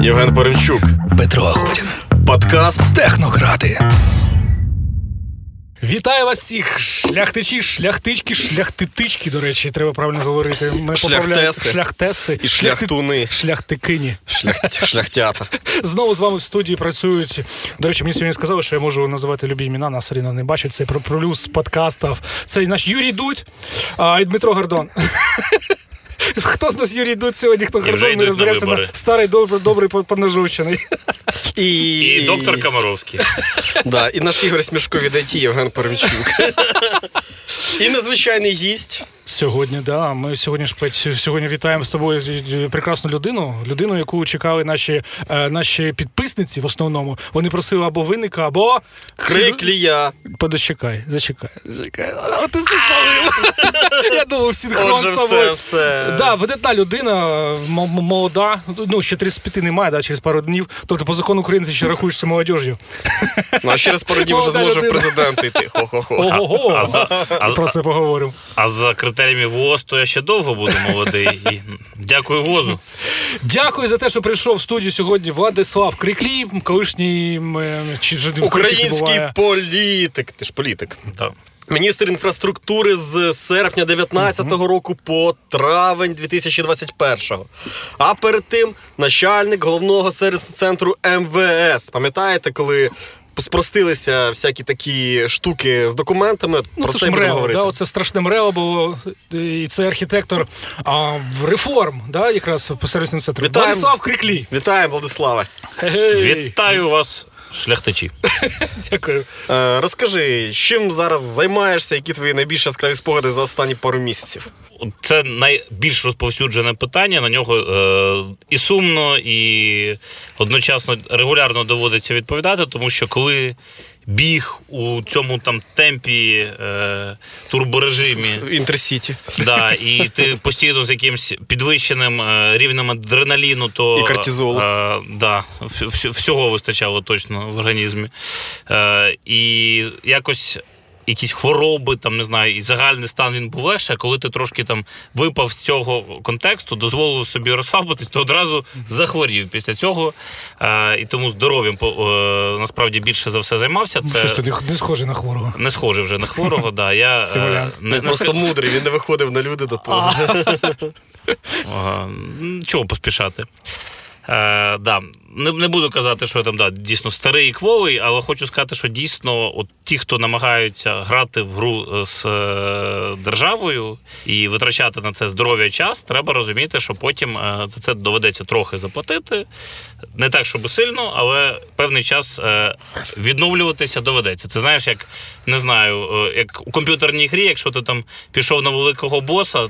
Євген Поремчук. Петро Охотін. Подкаст Технократи. Вітаю вас всіх, шляхтичі, шляхтички, шляхтитички, до речі, треба правильно говорити. Ми поправляємо Шляхтеси. шляхтеси І шляхтуни. шляхтикині. Шлях... Шляхтята. Знову з вами в студії працюють. До речі, мені сьогодні сказали, що я можу називати любі імена, нас Аріна не бачить. Це про плюс подкастів. Це наш Юрій Дудь а, і Дмитро Гордон. Хто з нас Юрій Дудь сьогодні, хто Гордон, ми йдуть на розберемося на старий добрий, добрий понажовчений. І... І доктор Комаровський. Да, і наш Ігор Смішко від IT Євген Поремчук. І надзвичайний гість. Сьогодні, да. Ми сьогодні ж сьогодні вітаємо з тобою прекрасну людину. Людину, яку чекали наші, е, наші підписниці в основному. Вони просили або винника, або Криклія. Подочекай, зачекай, зачекай. А ти все спалив. Я думав, синхрон з тобою. все, все. Да, видатна людина, м- м- молода, ну ще 35 немає, да, через пару днів. Тобто по закону України ти ще рахуєшся молодіжю. Ну, а ще раз пару днів вже зможе президенти йти. Хо-хо-хо. Ого-го. А за, а, Про це поговоримо. а за критеріями ВОЗ, то я ще довго буду молодий. І дякую ВОЗу. Дякую за те, що прийшов в студію сьогодні Владислав Криклій, колишній е, чи вже Український буває. політик. Ти ж політик. Да. Міністр інфраструктури з серпня 19-го року по травень 2021-го. А перед тим начальник головного сервісного центру МВС. Пам'ятаєте, коли спростилися всякі такі штуки з документами? Ну, про це це ж МРЕО, говорити. да, оце страшне МРЕО було, і це архітектор а, в реформ, да, якраз по центрам. Вітаємо. Владислав Криклій. Вітаємо, Владиславе. Вітаю вас, шляхтичі. Дякую. Е, розкажи, чим зараз займаєшся, які твої найбільш яскраві спогади за останні пару місяців? Це найбільш розповсюджене питання. На нього е, і сумно, і одночасно регулярно доводиться відповідати, тому що коли біг у цьому там темпі е, турборежимі. В Інтерсіті. Да, і ти постійно з якимось підвищеним е, рівнем адреналіну, то І кортизолу. Е, да, вс- всього вистачало точно в організмі. Е, і якось. Якісь хвороби, там не знаю, і загальний стан він був легше. Коли ти трошки там випав з цього контексту, дозволив собі розслабитись, то одразу захворів після цього. Е, і тому здоров'ям по- е, насправді більше за все займався. Це Щось ти не схоже на хворого. не схоже вже на хворого. Да. Я, е, не, не Просто мудрий, він не виходив на люди до того. Чого поспішати? Е, да. Не, не буду казати, що я там да, дійсно старий і кволий, але хочу сказати, що дійсно от ті, хто намагаються грати в гру е, з е, державою і витрачати на це здоров'я час, треба розуміти, що потім е, за це доведеться трохи заплатити. Не так, щоб сильно, але певний час відновлюватися доведеться. Це знаєш, як не знаю, е, як у комп'ютерній грі, якщо ти там пішов на великого боса, е,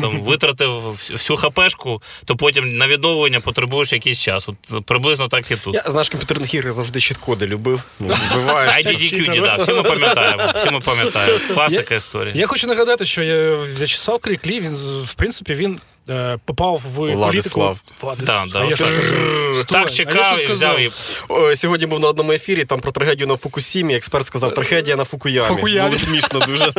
там витратив всю хапешку, то потім на відновлення потребуєш якийсь час. От приблизно так і тут. Я, знаєш, комп'ютерних ігр завжди щит-коди любив. Ну, Вбиваєш. IDDQ, да, всі ми пам'ятаємо. Всі ми пам'ятаємо. Класика історія. Я хочу нагадати, що я, В'ячеслав Криклій, він в принципі він е, попав в Владислав. політику. Да, да, я що так. Так чекав і взяв і Сьогодні був на одному ефірі, там про трагедію на Фукусімі. Експерт сказав, трагедія на Фукуямі. Фукуямі. Було смішно дуже.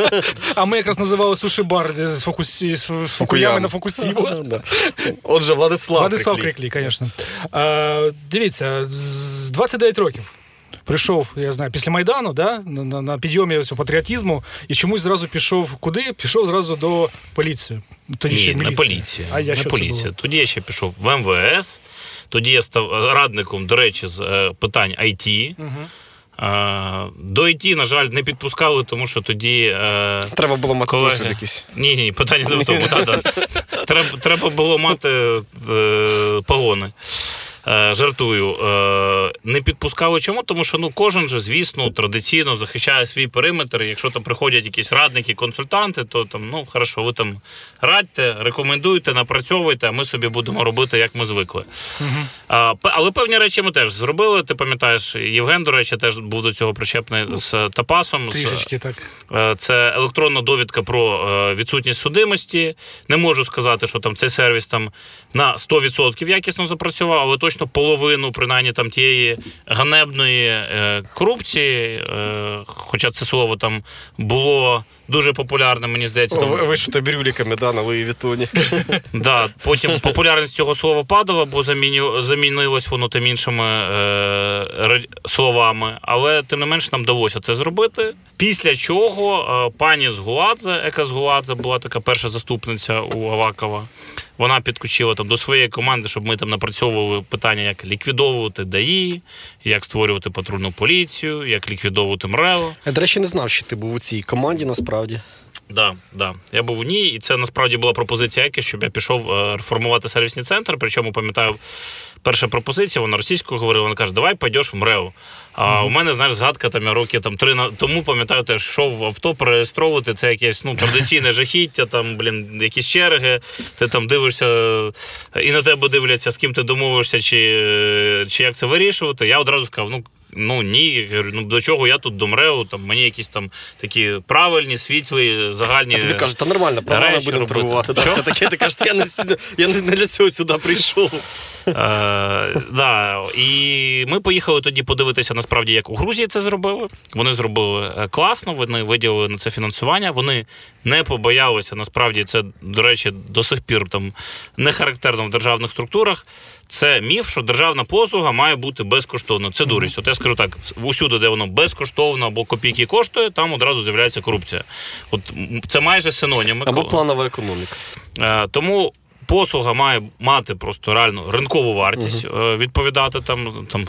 А ми якраз називали суші-бар з, фокусі, з, фукуями на Фукусіму. Отже, Владислав. Владислав. Криклій, звісно. Е, дивіться, з 29 років. Прийшов, я знаю, після Майдану, да, на, на, на підйомі цього патріотизму, і чомусь зразу пішов куди? Пішов зразу до поліції. Тоді ще Ні, не міліції. поліція. А я не що поліція. Тоді я ще пішов в МВС, тоді я став радником, до речі, з е, питань IT. Е, До IT, на жаль, не підпускали, тому що тоді. е, Треба було мати колеги- досвід якийсь. Ні, ні, питання не в тому. Треба, треба було мати е, погони. Е, жартую. Е, не підпускали чому? Тому що ну, кожен же, звісно, традиційно захищає свій периметр. Якщо там приходять якісь радники, консультанти, то там, ну, хорошо, ви там радьте, рекомендуйте, напрацьовуйте, а ми собі будемо робити, як ми звикли. Але певні речі ми теж зробили. Ти пам'ятаєш, Євген, до речі, теж був до цього причепний з Тапасом. Трішечки так. Е, Це електронна довідка про е, відсутність судимості. Не можу сказати, що там цей сервіс там на 100% якісно запрацював, але точно половину, принаймні там тієї ганебної е, корупції, е, хоча це слово там було дуже популярним, мені здається. там- Вишито брюліками, да, на Луї Вітоні. Да, потім популярність цього слова падала, бо заміню, замінилось воно тим іншими е, словами. Але тим не менш нам вдалося це зробити. Після чого е, пані Згуладзе, Ека Згуладзе була така перша заступниця у Авакова. Вона підключила там до своєї команди, щоб ми там напрацьовували питання, як ліквідовувати ДАІ, як створювати патрульну поліцію, як ліквідовувати МРЕО. Я, до речі, не знав, що ти був у цій команді насправді. Да, да. Я був у ній, і це насправді була пропозиція Еки, щоб я пішов е, реформувати сервісний центр. Причому пам'ятаю, перша пропозиція, вона російською говорила, вона каже, давай пойдеш в МРЕО. А у мене, знаєш, згадка там роки там три на тому, пам'ятаю, теж йшов авто перереєстровувати. Це якесь ну традиційне жахіття, там, блін, якісь черги. Ти там дивишся і на тебе дивляться, з ким ти домовишся, чи, чи як це вирішувати. Я одразу сказав, ну. Ну ні, я кажу, ну до чого я тут до МРЕО, там мені якісь там такі правильні, світлі, загальні. А тобі кажуть, та нормально, правильно будемо торгувати. Да, все таке, ти кажеш, я не, я не для цього сюди прийшов. Е, да. І ми поїхали тоді подивитися насправді, як у Грузії це зробили. Вони зробили е, класно, вони виділили на це фінансування. Вони не побоялися. Насправді, це, до речі, до сих пір там не характерно в державних структурах. Це міф, що державна послуга має бути безкоштовно. Це дурість. От я скажу так: усюди, де воно безкоштовно або копійки коштує, там одразу з'являється корупція. От це майже синоніми. Або планова економіка. Е, Тому послуга має мати просто реально ринкову вартість, е, відповідати там, там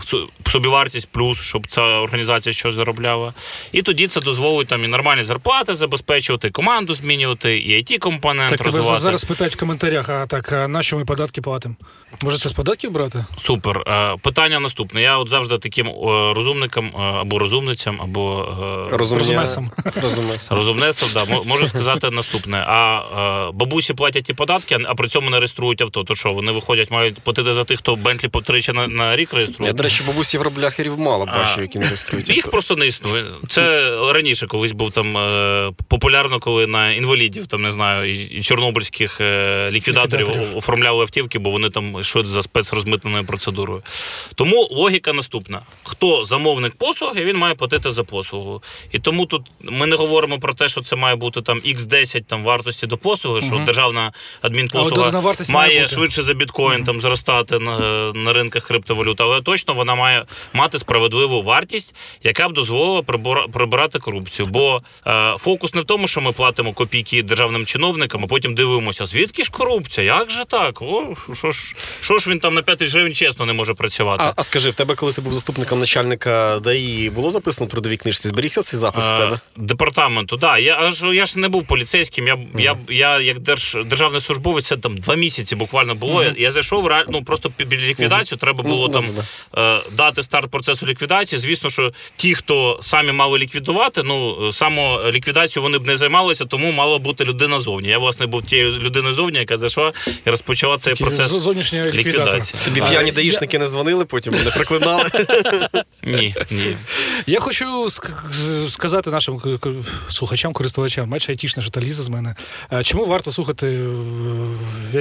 собівартість плюс, щоб ця організація щось заробляла. І тоді це дозволить там і нормальні зарплати забезпечувати, і команду змінювати, і it компонент Так, розвивати. зараз питають в коментарях, а так, а на що ми податки платимо? Може, це з податків брати? Супер. Е, Питання наступне. Я от завжди таким розумникам е, або розумницям, або Розумня... Розумесом. Розумесом. Да. Можу сказати наступне. А бабусі платять ті податки, а при цьому не реєструють авто. То що, вони виходять, мають платити за тих, хто Бентлі по тричі на, на рік Я, реєструє? до речі, бабусів робляхерів мало бачив, А, які не реєструють. Їх просто не існує. Це раніше колись був там е, популярно, коли на інвалідів, там не знаю, і, чорнобильських е, ліквідаторів, Ліквідаторів. оформляли автівки, бо вони там йшли за спецрозмитненою процедурою. Тому логіка наступна: хто замовник послуги, він має платити за послугу. І тому тут ми не говоримо про те, що це має бути там x10 там вартості до послуги, що державна Але адмінпослуга додана вартість має має бути. швидше за біткоін там зростати на, на ринках криптовалют, але точно вона має мати справедливу вартість, яка б дозволила прибирати корупцію. Бо е, фокус не в тому, що ми платимо копійки державним чиновникам, а потім дивимося, звідки ж корупція? Як же так? О, що ж, що ж він там на 5 тисяч гривень чесно не може працювати? А, а скажи, в тебе, коли ти був заступником начальника ДАІ, було записано в трудовій книжці? Зберігся цей запис в Е, тебе? Департаменту, да. Я аж я ж не був поліцейським. Я, я, я як держ, державний службовець, це там два місяці буквально було. Я, я зайшов реально, ну просто під ліквідацію. Треба Ну, було да, там е, дати старт процесу ліквідації. Звісно, що ті, хто самі мали ліквідувати, ну само ліквідацію вони б не займалися, тому мала бути людина зовні. Я власне був тією людиною зовні, яка зайшла і розпочала цей процес з- зовнішній ліквідатор. ліквідації. Тобі п'яні я- даїшники не дзвонили потім, не приклинали. Ні, ні. Я хочу сказати нашим слухачам, користувачам, бачиш, айтішна що та лізе з мене. Е, Чому варто слухати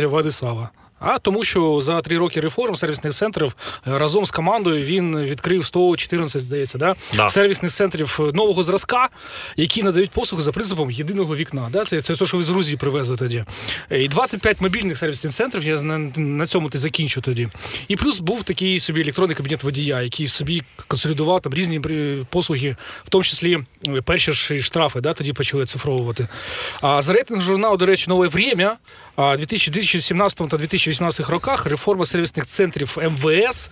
Владислава? А тому, що за три роки реформ сервісних центрів е, разом з командою він відкрив 114, здається, да? Да. сервісних центрів нового зразка, які надають послуги за принципом єдиного вікна. Да? Це, це те, що ви з Грузії привезли тоді. Е, І 25 мобільних сервісних центрів. Я на, на цьому ти закінчу тоді. І плюс був такий собі електронний кабінет водія, який собі консолідував там різні послуги, в тому числі е, перші штрафи, да, тоді почали оцифровувати. А за рейтинг журналу, до речі, нове время. А в 2000 2017 та 2018 роках реформа сервісних центрів МВС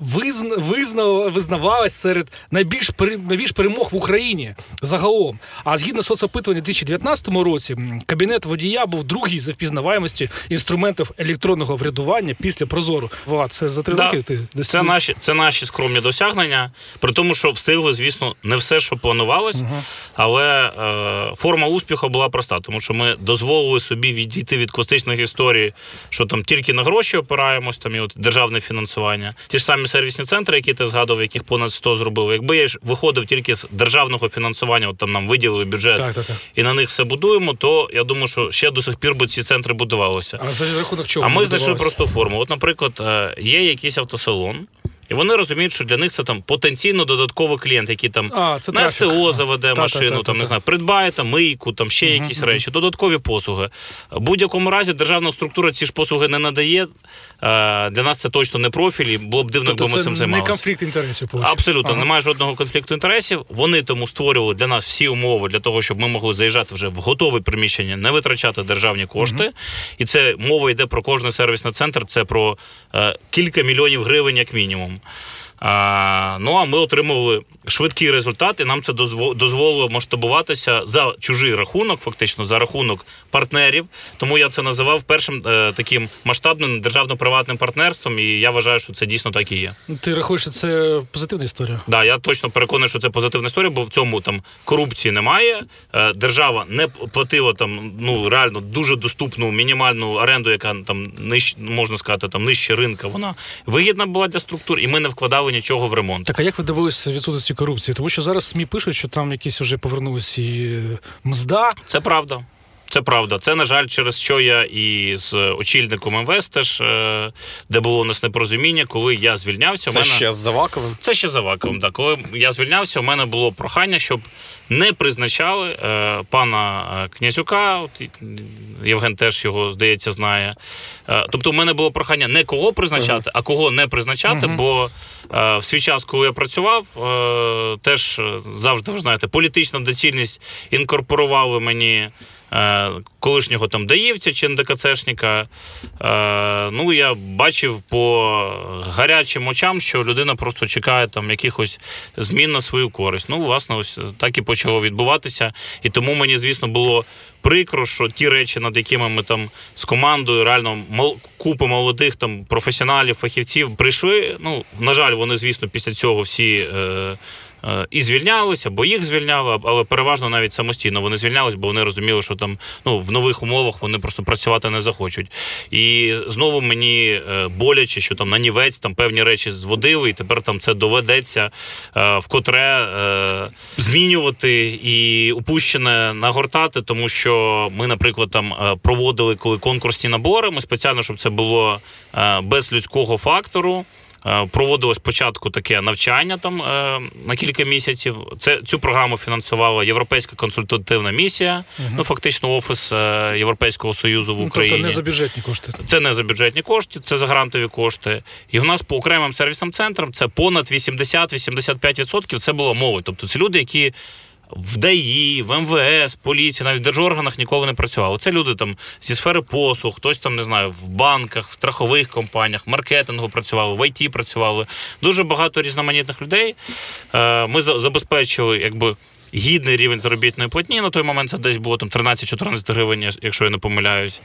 визна, визна, визнавалась серед найбільш, найбільш перемог в Україні загалом. А згідно соцопитування у 2019 році, кабінет водія був другий за впізнаваємості інструментів електронного врядування після Прозору. Влад, це за три Да. роки ти десь Це наші, це наші скромні досягнення. При тому, що встигли, звісно, не все, що планувалось, але е, форма успіху була проста, тому що ми дозволили собі відійти від класичних історій, що там тільки на гроші опираємось, там і от державне фінансування. Ті ж самі сервісні центри, які ти згадував, яких понад 100 зробили. Якби я ж виходив тільки з державного фінансування, от там нам виділили бюджет Так, так, так. і на них все будуємо, то я думаю, що ще до сих пір би ці центри будувалися. А за рахунок чого? А ми знайшли просту форму. От, наприклад, е, є якийсь автосалон, І вони розуміють, що для них це там потенційно додатковий клієнт, який там А, це на. СТО заведе Та-та-та-та-та. машину, там не знаю, придбає там мийку, там ще якісь речі, додаткові послуги. В будь-якому разі державна структура ці ж послуги не надає. Е, Для нас це точно не профіль, і було б дивно, Тобто якби ми це цим не займалися. конфлікт інтересів. виходить? Абсолютно Ага. немає жодного конфлікту інтересів. Вони тому створювали для нас всі умови для того, щоб ми могли заїжджати вже в готове приміщення, не витрачати державні кошти. І це мова йде про кожний сервісний центр. Це про е, кілька мільйонів гривень, як мінімум. Ну а ми отримували швидкий результат, і нам це дозво- дозволило масштабуватися за чужий рахунок, фактично за рахунок партнерів. Тому я це називав першим е, таким масштабним державно-приватним партнерством, і я вважаю, що це дійсно так і є. Ну, Ти рахуєш, що це позитивна історія? Да, я точно переконаний, що це позитивна історія, бо в цьому там корупції немає. Е, Держава не платила там ну реально дуже доступну мінімальну оренду, яка там нижче, можна сказати, там нижче ринка. Вона вигідна була для структур, і ми не вкладали нічого в ремонт. Так, а як ви дивилися відсутності корупції? Тому що зараз СМІ пишуть, що там якісь вже повернулися і е, мзда. Це правда. Це правда. Це, на жаль, через що я і з очільником МВС теж, е, де було у нас непорозуміння, коли я звільнявся. Це мене... ще з Заваковим. Це ще за вакуум. Так. Коли я звільнявся, у мене було прохання, щоб не призначали е, пана е, Князюка. От, Євген теж його, здається, знає. Тобто, у мене було прохання не кого призначати, а кого не призначати, бо е, в свій час, коли я працював, теж завжди ви знаєте, політична доцільність інкорпорували мені. Е, Колишнього там даївця чи НДКЦшника. Е, ну, я бачив по гарячим очам, що людина просто чекає там якихось змін на свою користь. Ну, власне, ось так і почало відбуватися. І тому мені, звісно, було прикро, що ті речі, над якими ми там з командою, реально купа молодих там професіоналів, фахівців прийшли. Ну, на жаль, вони, звісно, після цього всі. Е, І звільнялися, бо їх звільняли, але переважно навіть самостійно вони звільнялись, бо вони розуміли, що там ну в нових умовах вони просто працювати не захочуть. І знову мені е, боляче, що там нанівець там певні речі зводили, і тепер там це доведеться е, вкотре е, змінювати і упущене нагортати, тому що ми, наприклад, там е, проводили коли конкурсні набори. Ми спеціально, щоб це було е, без людського фактору. Е, Проводилось спочатку таке навчання там е, на кілька місяців. Це цю програму фінансувала Європейська консультативна місія, ну фактично офіс е, Європейського союзу в Ну, Україні. тобто не за бюджетні кошти. Це не за бюджетні кошти, це за грантові кошти. І в нас по окремим сервісним центрам це понад 80-85% це була молодь. Тобто це люди, які. В ДАІ, в МВС, поліції, навіть в держорганах ніколи не працювали. Це люди там зі сфери послуг, хтось там не знаю, в банках, в страхових компаніях, маркетингу працювали, в ІТ працювали. Дуже багато різноманітних людей. Е, Ми забезпечили, якби. Гідний рівень заробітної платні на той момент це десь було там 13-14 гривень, якщо я не помиляюсь.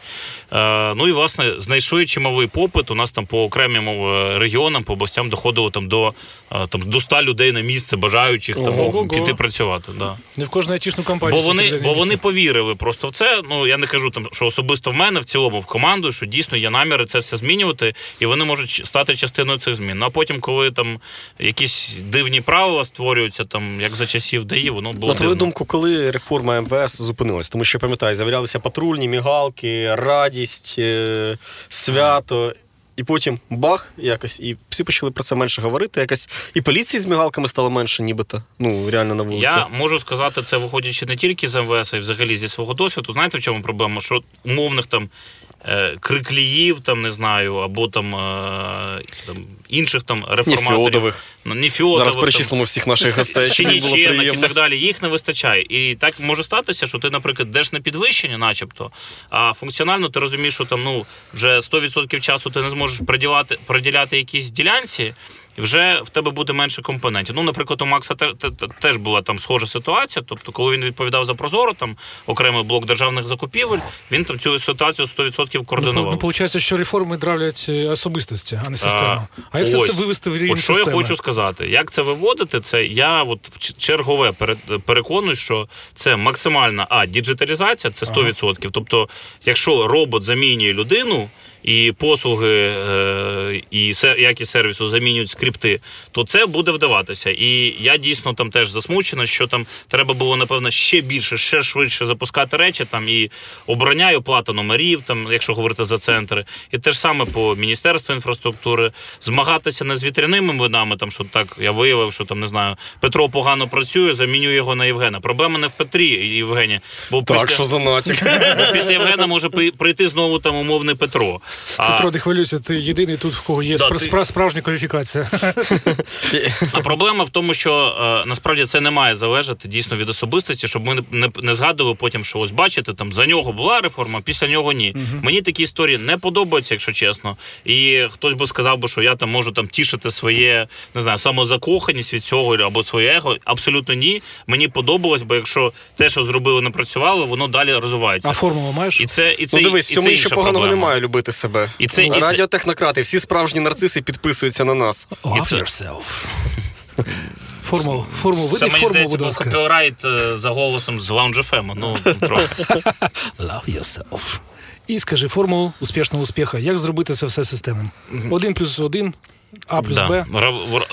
Е, ну і власне знайшли чималий попит. У нас там по окремим е, регіонам, по областям доходило там до, е, там, до 100 людей на місце, бажаючих там, піти працювати. Да. Не в кожну айтішну компанію. Бо вони, бо вони повірили просто в це. Ну я не кажу там, що особисто в мене в цілому в команду, що дійсно є наміри це все змінювати, і вони можуть стати частиною цих змін. Ну а потім, коли там якісь дивні правила створюються, там як за часів ДАІ, воно було На твою дивно. думку, коли реформа МВС зупинилась? Тому що я пам'ятаю, з'являлися патрульні, мігалки, радість, е, свято. І потім бах, якось, і всі почали про це менше говорити. Якось і поліції з мігалками стало менше, нібито. Ну, реально на вулиці. Я можу сказати це, виходячи не тільки з МВС, а й взагалі зі свого досвіду. Знаєте, в чому проблема? Що умовних там крикліїв, там не знаю, або там, е, там інших там реформаторів. Фьодових. Ну, не Фьодових, Зараз перечислимо всіх наших гостей, чи щоб і так далі, їх не вистачає. І так може статися, що ти, наприклад, йдеш на підвищення, начебто, а функціонально ти розумієш, що там ну вже 100% часу ти не зможеш приділяти, приділяти якісь ділянці. І вже в тебе буде менше компонентів. Ну, наприклад, у Макса те- те- те- теж була там схожа ситуація. Тобто, коли він відповідав за Прозоро, там окремий блок державних закупівель, він там цю ситуацію 100% Ну, координував. ну, виходить, що реформи травлять е, особистості, а не систему. А, як це все вивести в рівень От що системи? я хочу сказати? Як це виводити? Це я от в чергове переконую, що це максимальна а діджиталізація, це 100%. Тобто, якщо робот замінює людину. І послуги, е, і якість сервісу замінюють скрипти, то це буде вдаватися. І я дійсно там теж засмучений, що там треба було, напевно, ще більше, ще швидше запускати речі там і обороня, і оплата номерів, там, якщо говорити за центри, і те ж саме по Міністерству інфраструктури, змагатися не з вітряними видами, там що так я виявив, що там не знаю, Петро погано працює, заміню його на Євгена. Проблема не в Петрі Євгені, бо Так, після, що за натяк? бо після Євгена може при- прийти знову там умовний Петро. А, Петро, не хвилюйся, ти єдиний тут, в кого є Да, спра- ти- справжня кваліфікація. А проблема в тому, що е, насправді це не має залежати дійсно від особистості, щоб ми не, не, згадували потім, що ось бачите, там за нього була реформа, після нього ні. Мені такі історії не подобаються, якщо чесно. І хтось би сказав би, що я там можу там тішити своє не знаю, самозакоханість від цього або своє его. Абсолютно ні. Мені подобалось, бо якщо те, що зробили, не працювало, воно далі розвивається. А формулу маєш? І це і це Ну дивись, і цьому це нічого інша поганого проблема. немає любити себе. І це- і Радіотехнократи, всі справжні нарциси підписуються на нас. Love це- yourself. Форму, формулу, Це мені форму, здається, був копірайт е, за голосом з Lounge FM. Ну трохи. Love yourself. І скажи формулу успішного успіха. Як зробити це все системно? Один плюс один, А плюс Да. Б.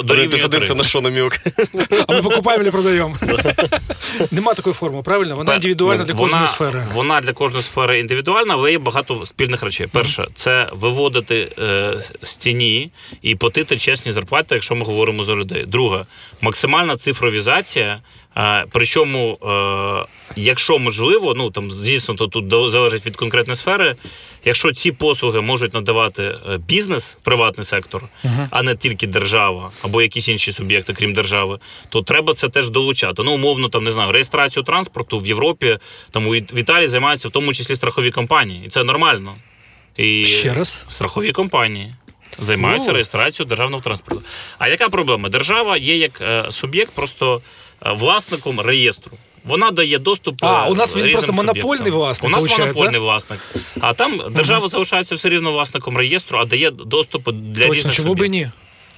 Дорівнює плюс один це на що намік? А ми покупаємо і продаємо. Нема такої формули, правильно? Вона індивідуальна для кожної сфери. Вона для кожної сфери індивідуальна, але є багато спільних речей. Перше, це виводити е, з- з тіні і платити чесні зарплати, якщо ми говоримо за людей. Друге, максимальна цифровізація. Причому, е, якщо можливо, ну там звісно, то тут залежить від конкретної сфери. Якщо ці послуги можуть надавати е, бізнес, приватний сектор, а не тільки держава або якісь інші суб'єкти, крім держави, то треба це теж долучати. Ну, умовно, там не знаю, реєстрацію транспорту в Європі, там у в Італії займаються в тому числі страхові компанії, і це нормально. І Ще раз? страхові компанії. Займаються Ну. реєстрацією державного транспорту. А яка проблема? Держава є як е, суб'єкт, просто власником реєстру. Вона дає доступ. А, е, у нас він просто монопольний суб'єктам. власник, У нас виходить, монопольний власник. А там держава залишається все рівно власником реєстру, а дає доступ для Точно, різних чому б і ні?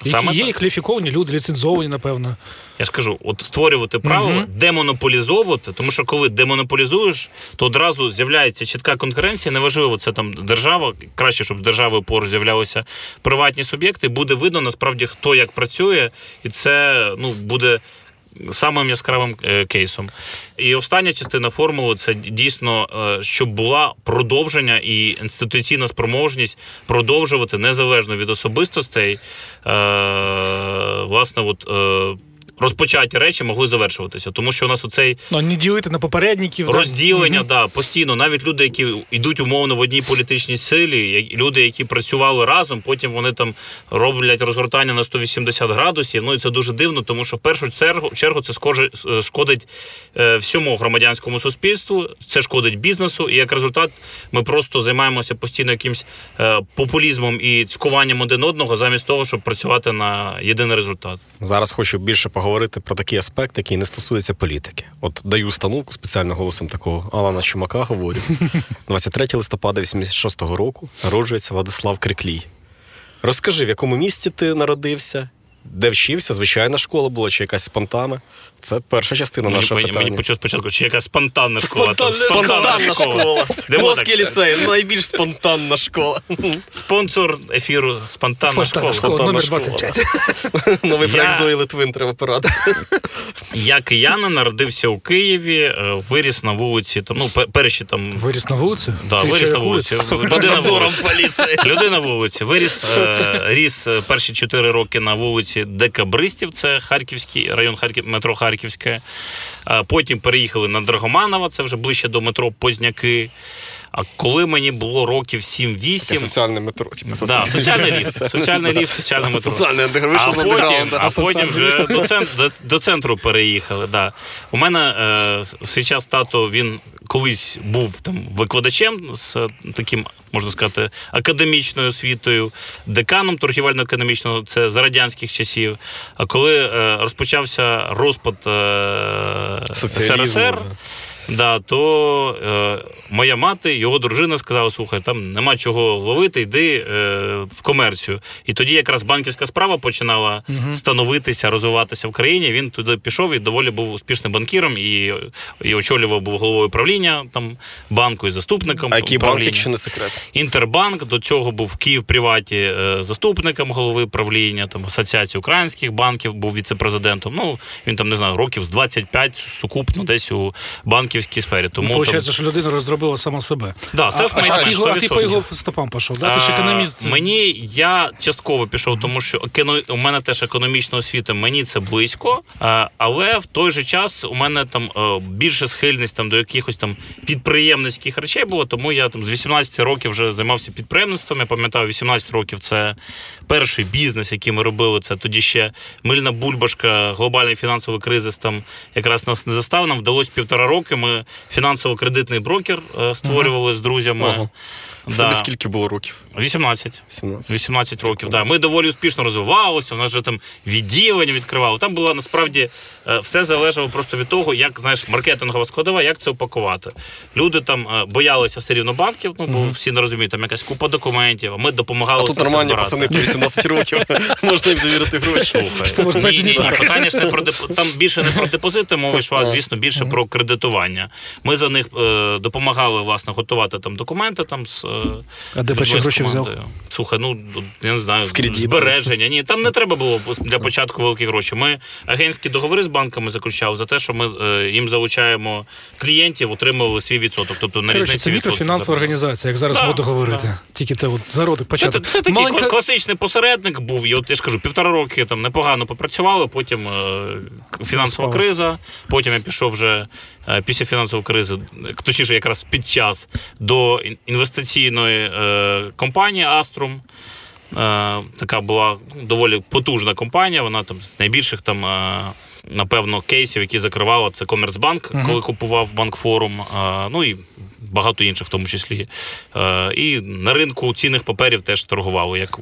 Саме Які є і кваліфіковані люди, ліцензовані, напевно. Я ж кажу, от створювати правила, демонополізовувати, тому що коли демонополізуєш, то одразу з'являється чітка конкуренція. Неважливо, це там держава. Краще, щоб з державою поруч з'являлися приватні суб'єкти. Буде видно насправді хто як працює, і це ну буде. Самим яскравим е, кейсом. І остання частина формули це дійсно, е, щоб була продовження і інституційна спроможність продовжувати незалежно від особистостей. Е, власне, от. Е, Розпочаті речі могли завершуватися, тому що у нас оцей Ну, не ділити на попередників. да. розділення, да, постійно, навіть люди, які йдуть умовно в одній політичній силі, люди, які працювали разом, потім вони там роблять розгортання на 180 градусів. Ну і це дуже дивно, тому що в першу чергу, чергу це скоже- шкодить е, всьому громадянському суспільству, це шкодить бізнесу, і як результат ми просто займаємося постійно якимсь е, популізмом і цькуванням один одного, замість того, щоб працювати на єдиний результат. Зараз хочу більше поговорити про такий аспект, який не стосується політики. От даю установку спеціально голосом такого Алана Чумака говорю. 23 листопада 86-го року народжується Владислав Криклій. Розкажи, в якому місті ти народився, де вчився, звичайна школа була чи якась спонтана. Це перша частина Мені, нашого мені, питання. мені почув спочатку, чи якась спонтанна школа. там, Спонтанна школа. Плоский ліцей, найбільш спонтанна школа. Спонсор ефіру спонтанна Спонтанна школа. школа, Спонтанна номер школа. 25. Новий проект Зої Литвин треба порадити. Я киянин, народився у Києві, е, виріс на вулиці. Там, ну, перші там. Виріс на вулицю? Да, виріс на вулиці. Людина вулиці. Людина вулиці. Виріс, е, ріс е, перші чотири роки на вулиці Декабристів, це Харківський район Харків, метро Харківське. Потім переїхали на Драгоманова, це вже ближче до метро Позняки. А коли мені було років 7-8, Це соціальне метро. Типу, Да, соціальний ліфт, соціальний ліфт, соціальне метро. Андеграунд, А потім, а потім вже до, цен- до, до центру переїхали. Да. У мене е, свій час тато він колись був там викладачем з е, таким, можна сказати, академічною освітою, деканом торгівельно-економічного, це за радянських часів. А коли е, розпочався розпад е, СРСР, да. То е, моя мати, його дружина сказала: слухай, там нема чого ловити, йди е, в комерцію. І тоді якраз банківська справа починала становитися, розвиватися в країні. Він туди пішов і доволі був успішним банкіром і, і очолював був головою правління там банку і заступником. А який банк, якщо не секрет? Інтербанк до цього був в Київ Приваті е, заступником голови правління, там Асоціації українських банків був віце-президентом. Ну він там не знаю, років з 25 сукупно десь у банківській сфері. Тому там, що людина розробила сама себе. да, А, а, а, ти, а ти по його стопам пішов, да? Ти ж економіст. Мені я частково пішов, тому що у мене теж економічна освіта, мені це близько. А, але в той же час у мене там е, більше схильність там до якихось там підприємницьких речей було. Тому я там з 18 років вже займався підприємництвом. Я пам'ятаю, 18 років це перший бізнес, який ми робили. Це тоді ще мильна бульбашка, глобальний фінансовий кризис там якраз нас не застав. Нам вдалося півтора роки. Ми фінансово-кредитний брокер е, створювали з друзями. Ого. Тобі скільки було років? 18. 18. 18 років, да. Ми доволі успішно розвивалися, у нас вже там відділення відкривали. Там було насправді е, все залежало просто від того, як знаєш, маркетингова складова, як це упакувати. Люди там е, боялися все рівно банків, ну бо всі не розуміють, там якась купа документів, а ми допомагали. А тут нормальні пацани по 18 років. Можна їм довірити гроші. Слухай, ні, ні, питання ж не про там більше не про депозити, мова йшла, звісно, більше про кредитування. Ми за них е, допомагали власне готувати там документи там з А де перші гроші взяв? Слухай, ну я не знаю, кредит. збереження. Ні, там не треба було для початку великі гроші. Ми агентські договори з банками заключали за те, що ми е, їм залучаємо клієнтів, отримували свій відсоток. Тобто на різниці це мікрофінансова організація, як зараз Да, можна говорити. да. Тільки те от зародок початок. це такий Маленька- класичний посередник був. І от я ж кажу, півтора роки там непогано попрацювали, потім е, фінансова криза. Потім я пішов вже після фінансової кризи, точніше, якраз під час до інвестиційної е, компанії Аструм. Е, така була доволі потужна компанія. Вона там з найбільших там. Е, Напевно, кейсів, які закривала це Комерцбанк, коли купував банк форум. Ну і багато інших, в тому числі. Е, І на ринку цінних паперів теж торгували, як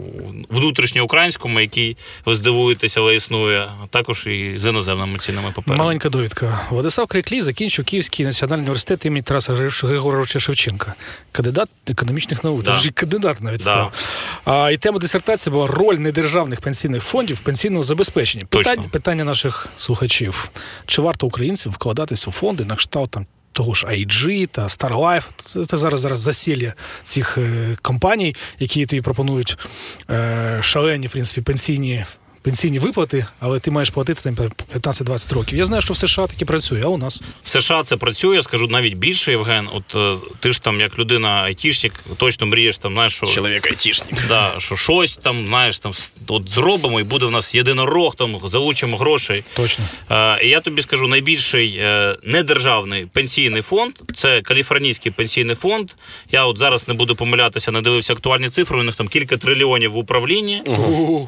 внутрішньоукраїнському, який ви здивуєтеся, але існує, а також і з іноземними цінними паперами. Маленька довідка. Владислав Криклій закінчив Київський національний університет імені Тараса Григоровича Шевченка. Кандидат економічних наук. Да. Тож кандидат навіть Да. став. А, і тема дисертації була роль недержавних пенсійних фондів в пенсійному забезпеченні. Питання, питання наших слухачів. Чи варто українцям вкладатись у фонди на кшталт там того ж IG та StarLife. Це, це зараз зараз засілля цих е, компаній, які тобі пропонують е, шалені в принципі, пенсійні. Пенсійні виплати, але ти маєш платити там 15-20 років. Я знаю, що в США таки працює, а у нас В США це працює, скажу навіть більше, Євген. От е, ти ж там, як людина айтішник, точно мрієш там, знаєш, що Чоловік айтішник. Да, що щось там, знаєш, там от зробимо, і буде в нас єдинорог, там залучимо грошей. точно. Е, і я тобі скажу, найбільший е, недержавний пенсійний фонд це Каліфорнійський пенсійний фонд. Я от зараз не буду помилятися, не дивився актуальні цифри. У них там кілька трильйонів в управлінні,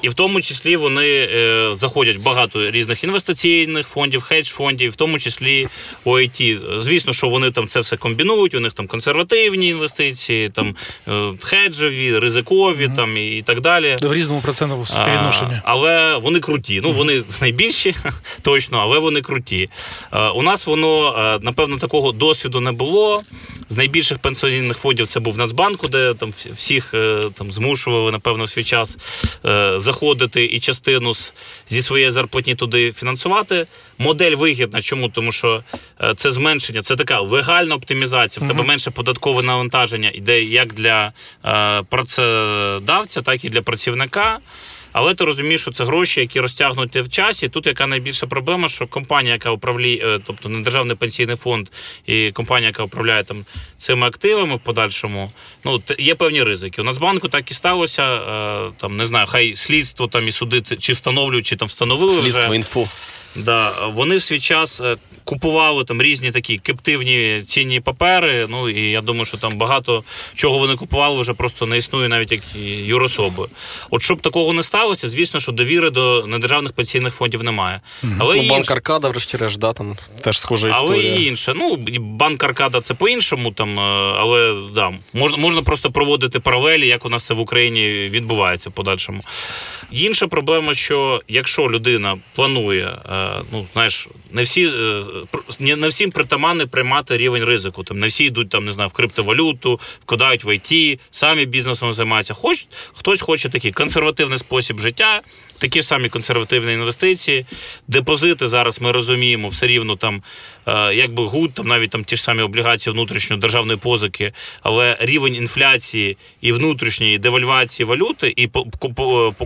і в тому числі вони е, заходять в багато різних інвестиційних фондів, хедж-фондів, в тому числі OIT. Звісно, що вони там це все комбінують. У них там консервативні інвестиції, там е, хеджові, ризикові, там і так далі. В різному процентному співвідношенні. Але вони круті. Ну, вони найбільші, точно, але вони круті. Е, у нас воно, напевно, такого досвіду не було. З найбільших пенсійних фондів це був Нацбанку, де там всіх е, там змушували, напевно, в свій час е, заходити і частину зі своєї зарплатні туди фінансувати. Модель вигідна. Чому? Тому що е, це зменшення, це така легальна оптимізація. В тебе менше податкове навантаження йде як для працедавця, так і для працівника. Але ти розумієш, що це гроші, які розтягнуті в часі. Тут яка найбільша проблема, що компанія, яка управляє, е, тобто не державний пенсійний фонд і компанія, яка управляє там цими активами в подальшому, ну є певні ризики. У Нацбанку так і сталося. е, Там не знаю, хай слідство там і судити, чи встановлюють, чи там встановили Слідство вже. інфо. Да, вони в свій час е, купували там різні такі кептивні цінні папери. Ну і я думаю, що там багато чого вони купували вже просто не існує навіть як юрособи. От щоб такого не сталося, звісно, що довіри до недержавних пенсійних фондів немає. Але Ну, банк Аркада, врешті-решт, да, там теж схожа але і інше. Ну, банк Аркада це по-іншому, там, е, але да, можна, можна просто проводити паралелі, як у нас це в Україні відбувається в подальшому. Інша проблема, що якщо людина планує, е, ну знаєш, не всі е, не, всім притаманний приймати рівень ризику. Там не всі йдуть там, не знаю, в криптовалюту, вкладають в ІТ, самі бізнесом займаються. Хоч хтось хоче такий консервативний спосіб життя, такі ж самі консервативні інвестиції. Депозити зараз ми розуміємо, все рівно там, якби good, там навіть там ті ж самі облігації внутрішньої державної позики, але рівень інфляції і внутрішньої девальвації валюти, і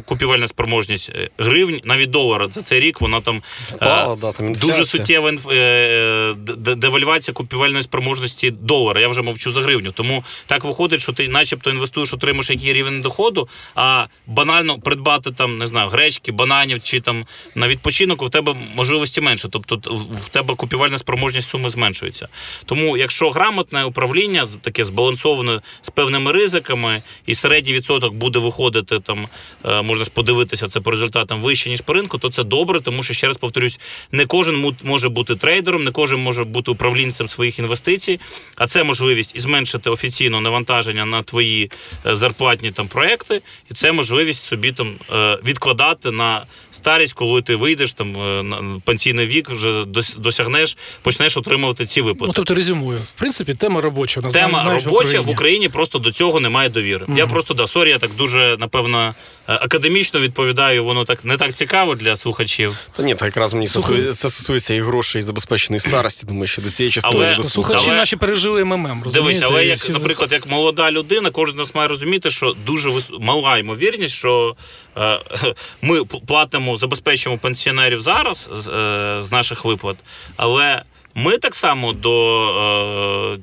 купівельна спроможність е, гривень, навіть долара за цей рік, вона там е, Впала, да, там дуже суттєва інф- е, девальвація купівельної спроможності долара. Я вже мовчу за гривню. Тому так виходить, що ти, начебто, інвестуєш, отримаєш який рівень доходу, а банально придбати там, не знаю, гречки, бананів чи там на відпочинок у тебе можливості менше. Тобто в тебе купівельна спроможність суми зменшується. Тому, якщо грамотне управління таке збалансоване з певними ризиками, і середній відсоток буде виходити там, е, можна ж подивитися це по результатам вище ніж по ринку, то це добре, тому що ще раз повторюсь, не кожен може бути трейдером, не кожен може бути управлінцем своїх інвестицій, а це можливість і зменшити офіційно навантаження на твої е, зарплатні там проекти, і це можливість собі там е, відкладати на старість, коли ти вийдеш там на пенсійний вік, вже дос- досягнеш, почнеш отримувати ці виплати. Ну, тобто резюмую. В принципі, тема робоча. Тема навіть робоча в Україні. Україні просто до цього немає довіри. Я просто да, sorry, я так дуже напевно е, академічно відповідаю. Воно так не так цікаво для слухачів. Та ні, так якраз мені це стосується і грошей, і забезпеченої старості. Думаю, що до цієї частини Але-. Слухачі Але- наші пережили МММ, розумієте? Дивись, але як, всі- наприклад, як молода людина, кожен з нас має розуміти, що дуже вис... мала ймовірність, що е, ми платимо, забезпечуємо пенсіонерів зараз з, е, з наших виплат, але. Ми так само до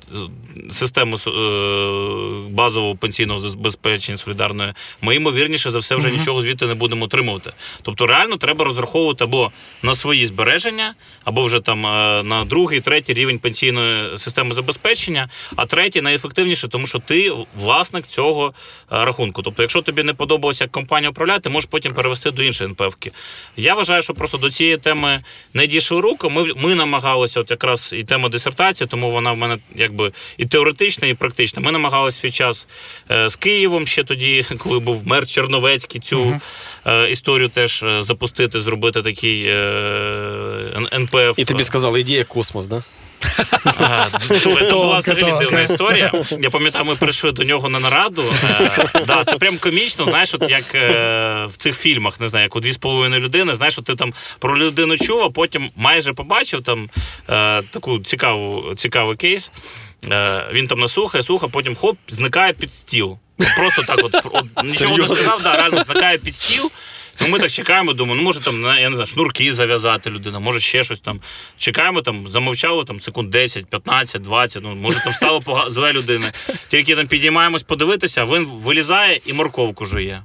системи е, базового пенсійного забезпечення солідарної, ми ймовірніше за все вже нічого звідти не будемо отримувати. Тобто реально треба розраховувати або на свої збереження, або вже там е, на другий, третій рівень пенсійної системи забезпечення, а третій найефективніше, тому що ти власник цього е, рахунку. Тобто, якщо тобі не подобалося як компанія управляти, ти можеш потім перевести до іншої НПФки. Я вважаю, що просто до цієї теми не дійшли руку. Ми, ми намагалися, от якраз і тема дисертації, тому вона в мене якби і теоретична, і практична. Ми намагалися свій час е, з Києвом ще тоді, коли був мер Черновецький, цю е, історію теж е, запустити, зробити такий НПФ. І тобі сказали, ідея космос, да? Це була взагалі дивна історія. Я пам'ятаю, ми прийшли до нього на нараду. Е, да, це прям комічно, знаєш, от як е, в цих фільмах, не знаю, як у дві з половиною людини, знаєш, от ти там про людину чув, а потім майже побачив там е, таку цікаву, цікавий кейс. Він там наслухає, слухає, потім хоп, зникає під стіл. Просто так, от, от нічого не сказав, да, реально зникає під стіл. Ну, ми так чекаємо, думаю, ну може там, я не знаю, шнурки зав'язати людина, може ще щось там. Чекаємо, там, замовчало там секунд 10, 15, 20, ну, може там стало пога- зле людини. Тільки там підіймаємось подивитися, він вилізає і морковку жує.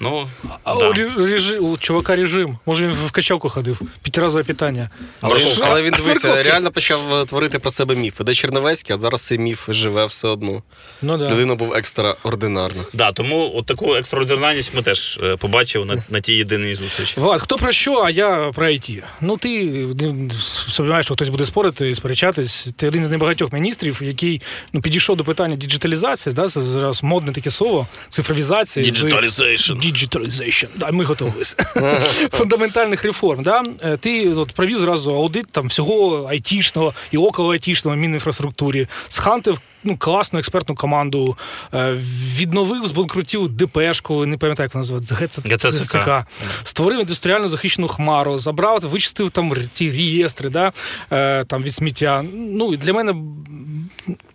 Ну, А да. у, режи- у чувака режим. Може він в качалку ходив. П'ятиразове питання. Але, але він дивися, реально почав е, творити про себе міфи. Де Черновецький, а зараз цей міф живе все одно. Ну да. Людина був екстраординарна. Да, тому от таку екстраординарність ми теж е, побачили на, на тій єдиній зустрічі. Влад, хто про що, а я про IT. Ну, ти ну, сподіваєш, що хтось буде спорити і сперечатись. Ти один з небагатьох міністрів, який ну, підійшов до питання діджиталізації, да, це зараз модне таке слово, цифровізації. з- Digitalization. Да, ми готувалися. Фундаментальних реформ. Да? Е, Ти от, провів зразу аудит там, всього айтішного і около айтішного Мінінфраструктурі, схантив ну, класну експертну команду, е, відновив з банкрутів ДПшку, не пам'ятаю, як вона називається, ГЦЦК. Створив індустріально захищену хмару, забрав, вичистив там ті реєстри да, е, там, від сміття. Ну, і для мене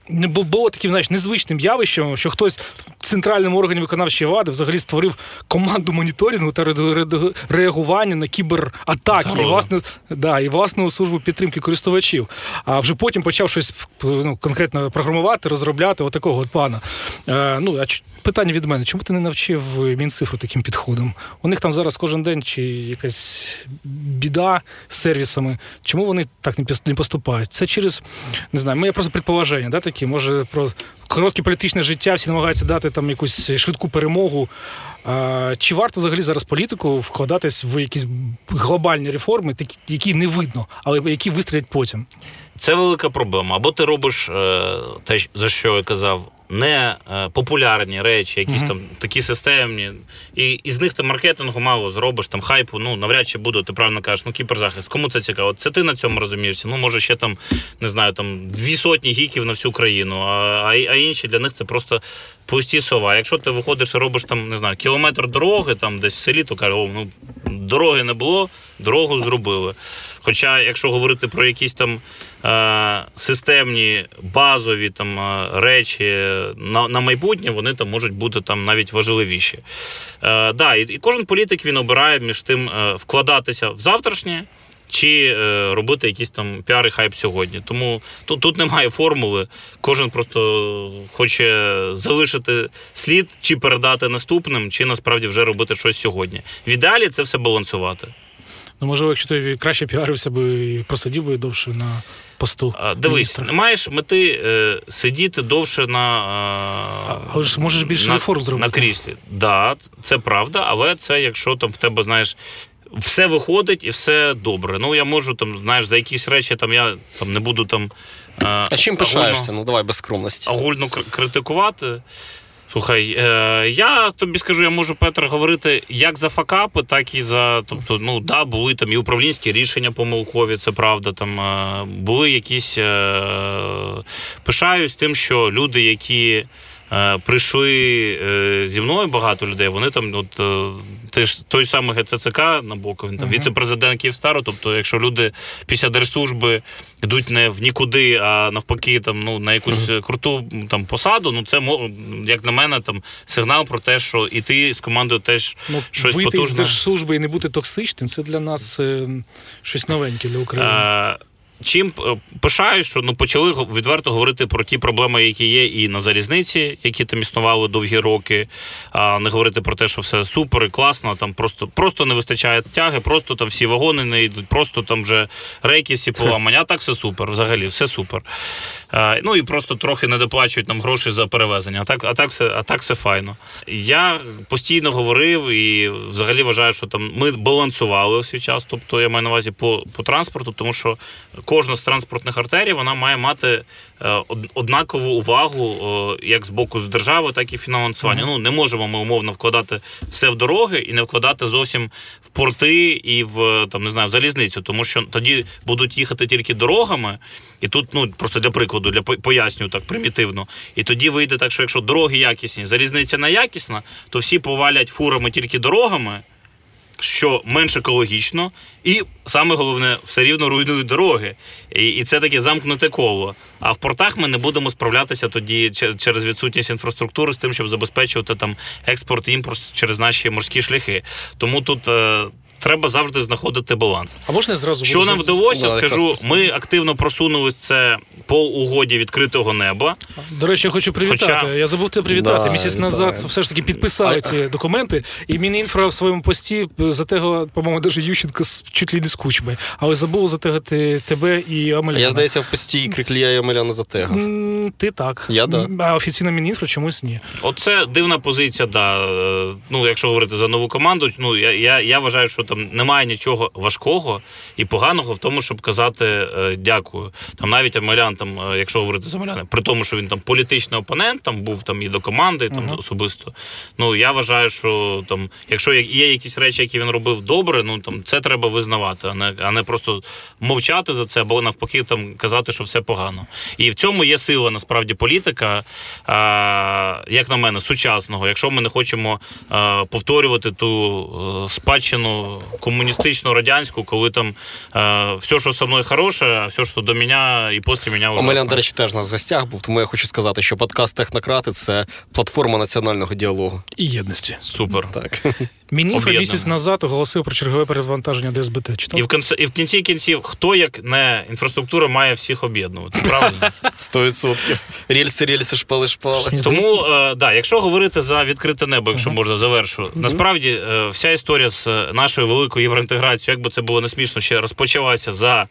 не було таким знаєш, незвичним явищем, що хтось в центральному органі виконавчої влади взагалі створив команду моніторингу та ре- ре- реагування на кібератаки і, власне, да, і власну службу підтримки користувачів. А вже потім почав щось ну, конкретно програмувати, розробляти отакого от пана. Е, ну, а питання від мене: чому ти не навчив Мінцифру таким підходом? У них там зараз кожен день чи якась біда з сервісами. Чому вони так не не поступають? Це через не знаю, моє просто предположення, да, такі, може, про коротке політичне життя, всі намагаються дати там якусь швидку перемогу. А, чи варто взагалі зараз політику вкладатись в якісь глобальні реформи, які не видно, але які вистрілять потім? Це велика проблема. Або ти робиш е, те, за що я казав, не е, популярні речі, якісь там такі системні, і, і з них там маркетингу мало зробиш, там хайпу, ну навряд чи буде, ти правильно кажеш, ну кіберзахист, кому це цікаво? Це ти на цьому розумієшся. Ну, може, ще там, не знаю, там дві сотні гіків на всю країну, а, а, а інші для них це просто пусті слова. Якщо ти виходиш і робиш там, не знаю, кілометр дороги, там десь в селі, то каже, о, ну дороги не було, дорогу зробили. Хоча, якщо говорити про якісь там е, системні базові там е, речі на, на майбутнє, вони там можуть бути там навіть важливіші. Е, да, і, і кожен політик він обирає між тим е, вкладатися в завтрашнє. Чи е, робити якісь там піар і хайп сьогодні. Тому тут, тут немає формули. Кожен просто хоче залишити слід, чи передати наступним, чи насправді вже робити щось сьогодні. В ідеалі це все балансувати. Ну, можливо, якщо ти краще піарився би і просидів би довше на посту. А, Дивись, міністра. не маєш мети е, сидіти довше на, е, Але ж можеш більше на, реформ зробити. на кріслі. Да, це правда, але це якщо там в тебе, знаєш. Все виходить і все добре. Ну я можу там, знаєш, за якісь речі там я там не буду там. е, А чим пишаєшся? Ну давай без скромності. Агульно критикувати. Слухай, е, я тобі скажу, я можу Петр говорити як за факапи, так і за. Тобто, ну да, були там і управлінські рішення помилкові, це правда. Там е, були якісь. Е, пишаюсь тим, що люди, які. Е, Прийшли е, зі мною багато людей. Вони там, от е, теж той самий ГЦЦК Набоков, він там віце-президент Київстару. Тобто, якщо люди після держслужби йдуть не в нікуди, а навпаки, там ну на якусь круту там посаду, ну це як на мене, там сигнал про те, що і ти з командою теж Ну, щось вийти з потужне. держслужби і не бути токсичним, це для нас е, щось новеньке для України. Е, Чим пишаю, пишаюсь, що ну почали відверто говорити про ті проблеми, які є і на залізниці, які там існували довгі роки, а не говорити про те, що все супер і класно. Там просто просто не вистачає тяги, просто там всі вагони не йдуть, просто там вже рейки всі поламані. А так все супер, взагалі, все супер. Е, Ну і просто трохи не доплачують нам гроші за перевезення. А так, а так все, а так все файно. Я постійно говорив і взагалі вважаю, що там ми балансували у свій час. Тобто я маю на увазі по, по транспорту, тому що кожна з транспортних артерій вона має мати е, однакову увагу е, як з боку з держави, так і фінансування. Ну не можемо ми умовно вкладати все в дороги і не вкладати зовсім порти і в там не знаю в залізницю, тому що тоді будуть їхати тільки дорогами, і тут ну просто для прикладу, для по- поясню так примітивно. І тоді вийде так, що якщо дороги якісні, залізниця не якісна, то всі повалять фурами тільки дорогами що менш екологічно, і саме головне, все рівно руйнують дороги. І, і це таке замкнуте коло. А в портах ми не будемо справлятися тоді через відсутність інфраструктури з тим, щоб забезпечувати там експорт імпорт через наші морські шляхи. Тому тут е, треба завжди знаходити баланс. а можна я зразу Що нам вдалося, Да, скажу, ми активно просунули це по угоді відкритого неба. До речі, я хочу привітати. Хоча- Я забув тебе привітати. Да, Місяць вітаю. назад все ж таки підписали А- ці документи, і Мінінфра в своєму пості за того, по-моєму, даже Ющенко з- чуть ли не з кучми. Але забув за того ти, тебе і А Амеляна. я, здається, в постій Криклія і Омеляна затегав. М, Ти так. Я да. А офіційна Мінінфра чомусь ні. Оце дивна позиція. Да. Е, Ну, якщо говорити за нову команду, ну я, я, я вважаю, що там немає нічого важкого і поганого в тому, щоб казати е, дякую. Там навіть Амелян, там, е, якщо говорити за Амеляна, при тому, що він там політичний опонент, там був там і до команди, там особисто. Ну я вважаю, що там, якщо є- якісь речі, які він робив добре, ну там це треба визнавати, а не, а не просто мовчати за це, або навпаки там казати, що все погано. І в цьому є сила насправді політика, а, як на мене, сучасного. Якщо ми не хочемо а, повторювати ту е, спадщину комуністичну радянську, коли там е, все, що со мною хороше, а все, що до мене і після мене ужасно. Омелян, до речі, теж нас в гостях був, тому я хочу сказати, що подкаст Технократи це платформа національного діалогу. І єдності. Супер. Так. Об'єднано. місяць назад оголосив про чергове перевантаження ДСБТ. Читав? І в кінці, і в кінці кінців, хто як не інфраструктура має всіх об'єднувати, правильно? 100%. Рельси, рельси, шпали, шпали. Тому е, да, якщо говорити за відкрите небо, якщо можна завершу, насправді е, вся історія з е, нашою великою євроінтеграцією, як би це було не смішно, ще розпочалася за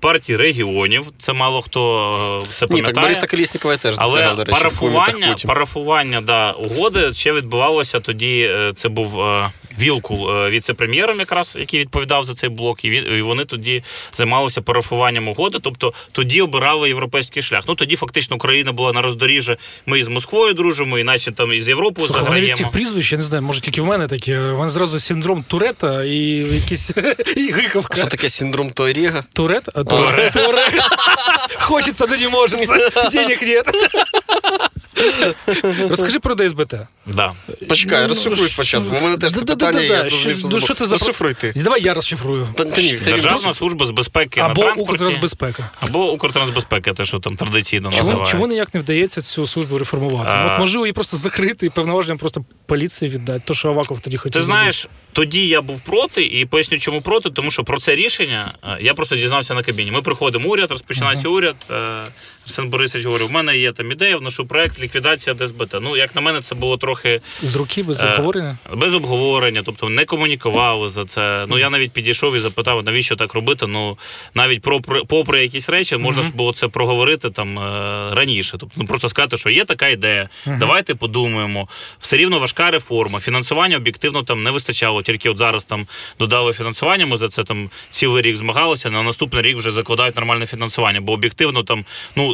партії регіонів. Це мало хто це це Ні, пам'ятає. так Бориса Коліснікова я теж Але згадав, до речі, парафування, «Фумі парафування да, угоди ще відбувалося тоді. е, Це був е, Вілкул е, віце-прем'єром, якраз який відповідав за цей блок, і він і вони тоді займалися парафуванням угоди. Тобто тоді обирали європейський шлях. Ну тоді фактично Україна була на роздоріжжі. Ми і з Москвою дружимо, іначе там і з Європою Слухай, вони від цих прізвищ, я не знаю, може тільки в мене такі. У мене зразу синдром Турета і якийсь і гиковка. Що таке синдром Тойріга? Турет? Турет. Турет. Хочеться, не может. Денег нет. Розкажи про ДСБТ. Да. Почекай, Ну, розшифруй спочатку. У мене теж це питання, я що- зрозумів, що ну, що це за Розшифруй. Давай я розшифрую. Державна служба з безпеки на Або транспорті. Укртрансбезпека. Або Укртрансбезпека, те, що там традиційно називають. чому ніяк не вдається цю службу реформувати? От можливо її просто закрити і повноваженням просто поліції віддати. То, що Аваков тоді хотів. Ти знаєш, тоді я був проти, і поясню, чому проти, тому що про це рішення е, я просто дізнався на кабіні. Ми приходимо уряд, розпочинається уряд. Арсен Борисович говорив, у мене є там ідея, вношу проект ліквідація ДСБТ. Ну, як на мене, це було трохи з руки без Е, обговорення. без обговорення, тобто не комунікували за це. Ну я навіть підійшов і запитав, навіщо так робити. Ну навіть про попри якісь речі, можна ж було це проговорити там е, раніше. Тобто, ну просто сказати, що є така ідея. Давайте подумаємо. Все рівно важка реформа. Фінансування об'єктивно там не вистачало. Тільки от зараз там додали фінансування. Ми за це там цілий рік змагалися. На наступний рік вже закладають нормальне фінансування, бо об'єктивно там ну.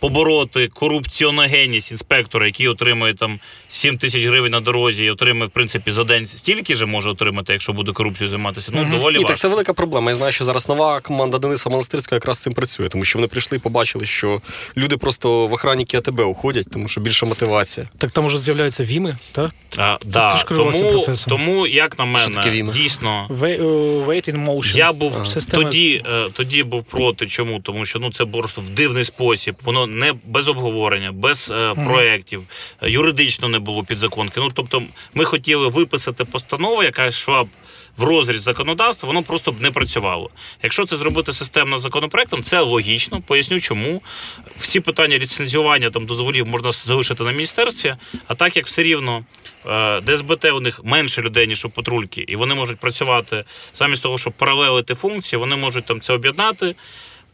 Побороти корупціоногенність інспектора, який отримує там 7 тисяч гривень на дорозі і отримує, в принципі, за день стільки же може отримати, якщо буде корупцією займатися. Ну, доволі Ні, так це велика проблема. Я знаю, що зараз нова команда Дениса Монастирського якраз з цим працює, тому що вони прийшли і побачили, що люди просто в охранники АТБ уходять, тому що більша мотивація. Так там уже з'являються віми, так? А, да, тому, тому, як на мене, дійсно. Wait, uh, in motion. Я був Система- тоді, е, тоді був проти. Чому? Тому що ну це просто в дивний спосіб. Воно не без обговорення, без е, проєктів, е, юридично не було підзаконки. Ну тобто, ми хотіли виписати постанову, яка йшла б в розріз законодавства, воно просто б не працювало. Якщо це зробити системно законопроектом, це логічно. Поясню, чому всі питання ліцензіювання там дозволів можна залишити на міністерстві. А так як все рівно е, ДСБТ у них менше людей, ніж у патрульки, і вони можуть працювати замість того, щоб паралелити функції, вони можуть там це об'єднати.